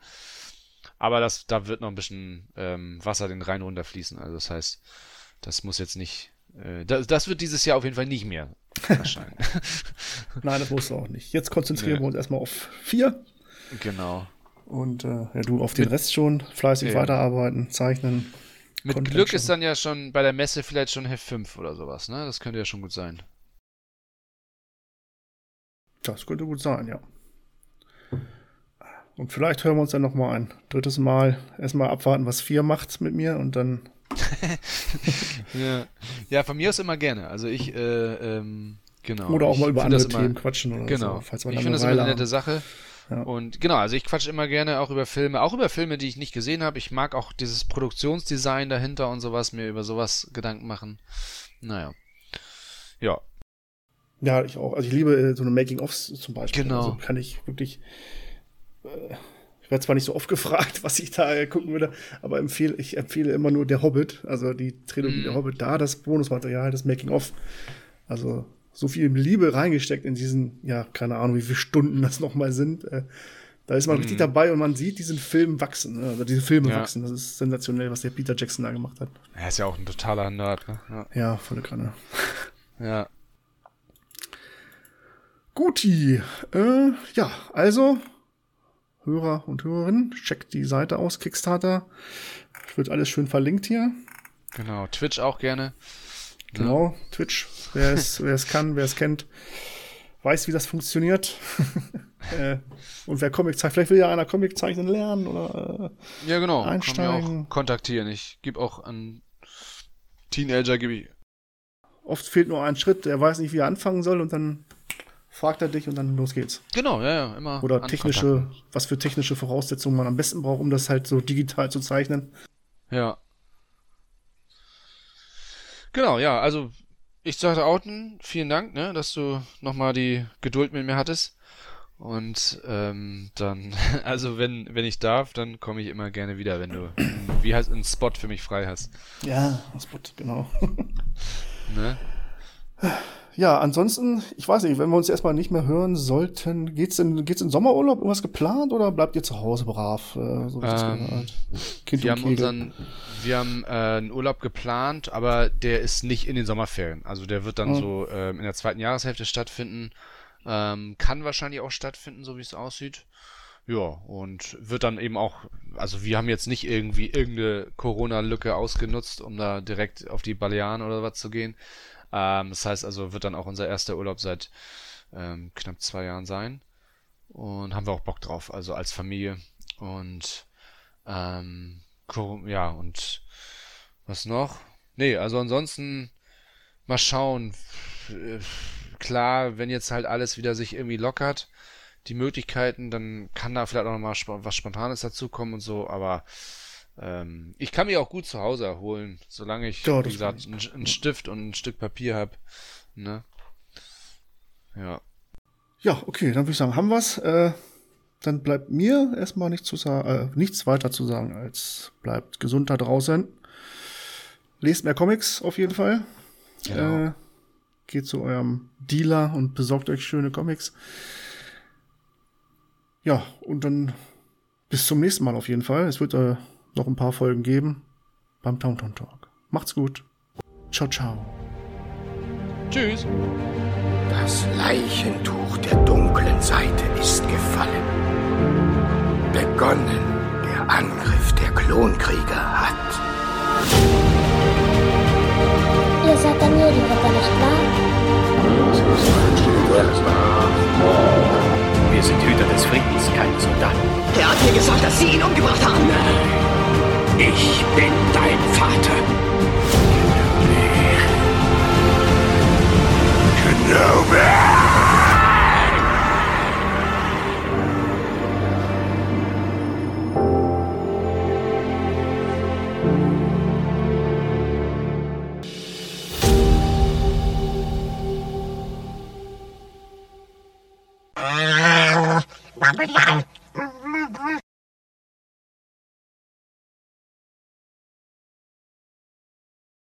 Aber das, da wird noch ein bisschen ähm, Wasser den Rhein runterfließen. Also das heißt, das muss jetzt nicht. Äh, das, das wird dieses Jahr auf jeden Fall nicht mehr [laughs] erscheinen. Nein, das musst du auch nicht. Jetzt konzentrieren nee. wir uns erstmal auf vier. Genau. Und äh, ja, du auf den Mit, Rest schon fleißig ja. weiterarbeiten, zeichnen. Mit Content Glück schon. ist dann ja schon bei der Messe vielleicht schon Heft 5 oder sowas, ne? Das könnte ja schon gut sein. Das könnte gut sein, ja. Und vielleicht hören wir uns dann noch mal ein drittes Mal. Erstmal abwarten, was vier macht mit mir und dann. [laughs] ja. ja, von mir aus immer gerne. Also ich, äh, ähm, genau. Oder auch mal über andere Themen immer, quatschen oder genau. so. Genau. ich finde das immer eine nette Sache. Ja. Und genau, also ich quatsche immer gerne auch über Filme, auch über Filme, die ich nicht gesehen habe. Ich mag auch dieses Produktionsdesign dahinter und sowas, mir über sowas Gedanken machen. Naja. Ja. Ja, ich auch. Also ich liebe äh, so eine Making-ofs zum Beispiel. Genau. Also kann ich wirklich ich werde zwar nicht so oft gefragt, [laughs] was ich da gucken würde, aber empfehle, ich empfehle immer nur Der Hobbit, also die Trilogie mm. Der Hobbit, da das Bonusmaterial, das Making-of. Also so viel Liebe reingesteckt in diesen, ja, keine Ahnung, wie viele Stunden das nochmal sind. Äh, da ist man mm. richtig dabei und man sieht diesen Film wachsen, also diese Filme ja. wachsen. Das ist sensationell, was der Peter Jackson da gemacht hat. Er ist ja auch ein totaler Nerd, ne? Ja, ja volle Kanne. [laughs] Ja. Guti. Äh, ja, also Hörer und Hörerinnen. Checkt die Seite aus, Kickstarter. Wird alles schön verlinkt hier. Genau, Twitch auch gerne. Genau, ja. Twitch. Wer es, wer es kann, wer es kennt, weiß, wie das funktioniert. [laughs] äh, und wer Comic zeichnet, vielleicht will ja einer Comic zeichnen lernen oder äh, Ja, genau. Einsteigen. Kann auch kontaktieren. Ich gebe auch an Teenager, gebe ich. Oft fehlt nur ein Schritt, der weiß nicht, wie er anfangen soll und dann fragt er dich und dann los geht's. Genau, ja, ja, immer. Oder technische, was für technische Voraussetzungen man am besten braucht, um das halt so digital zu zeichnen. Ja. Genau, ja, also ich sagte Outen, vielen Dank, ne, dass du nochmal die Geduld mit mir hattest. Und ähm, dann, [laughs] also wenn, wenn ich darf, dann komme ich immer gerne wieder, wenn du, [clears throat] wie heißt, einen Spot für mich frei hast. Ja, Spot, genau. [laughs] Ne? Ja, ansonsten, ich weiß nicht, wenn wir uns erstmal nicht mehr hören sollten, geht's in, geht's in Sommerurlaub irgendwas geplant oder bleibt ihr zu Hause brav? Äh, so Ähm? Kind Wir haben Kegel. unseren, wir haben äh, einen Urlaub geplant, aber der ist nicht in den Sommerferien. Also der wird dann Mhm. so ähm, in der zweiten Jahreshälfte stattfinden. Ähm, kann wahrscheinlich auch stattfinden, so wie es aussieht. Ja, und wird dann eben auch, also wir haben jetzt nicht irgendwie irgendeine Corona-Lücke ausgenutzt, um da direkt auf die Balearen oder was zu gehen. Ähm, das heißt also, wird dann auch unser erster Urlaub seit ähm, knapp zwei Jahren sein. Und haben wir auch Bock drauf, also als Familie. Und ähm, ja, und was noch? Nee, also ansonsten mal schauen. Äh, Klar, wenn jetzt halt alles wieder sich irgendwie lockert, die Möglichkeiten, dann kann da vielleicht auch noch mal sp was Spontanes dazukommen und so, aber ähm, ich kann mich auch gut zu Hause erholen, solange ich, Ja, wie gesagt, einen einen Stift und ein Stück Papier habe. Ne? Ja. Ja, okay, dann würde ich sagen, haben wir's. Äh, dann bleibt mir erstmal nichts, zu äh, nichts weiter zu sagen, als bleibt gesund da draußen. Lest mehr Comics auf jeden Fall. Genau. Äh, geht zu eurem Dealer und besorgt euch schöne Comics. Ja, und dann bis zum nächsten Mal auf jeden Fall. Es wird äh, noch ein paar Folgen geben beim Towntown Talk. Macht's gut. Ciao, ciao. Tschüss. Das Leichentuch der dunklen Seite ist gefallen. Begonnen der Angriff der Klonkrieger hat. Ihr seid der Medienritter, nicht wahr? Wir sind Hüter des Friedens, keine Soldaten. Er hat mir gesagt, dass Sie ihn umgebracht haben. Ich bin dein Vater. Kenobi! Yeah.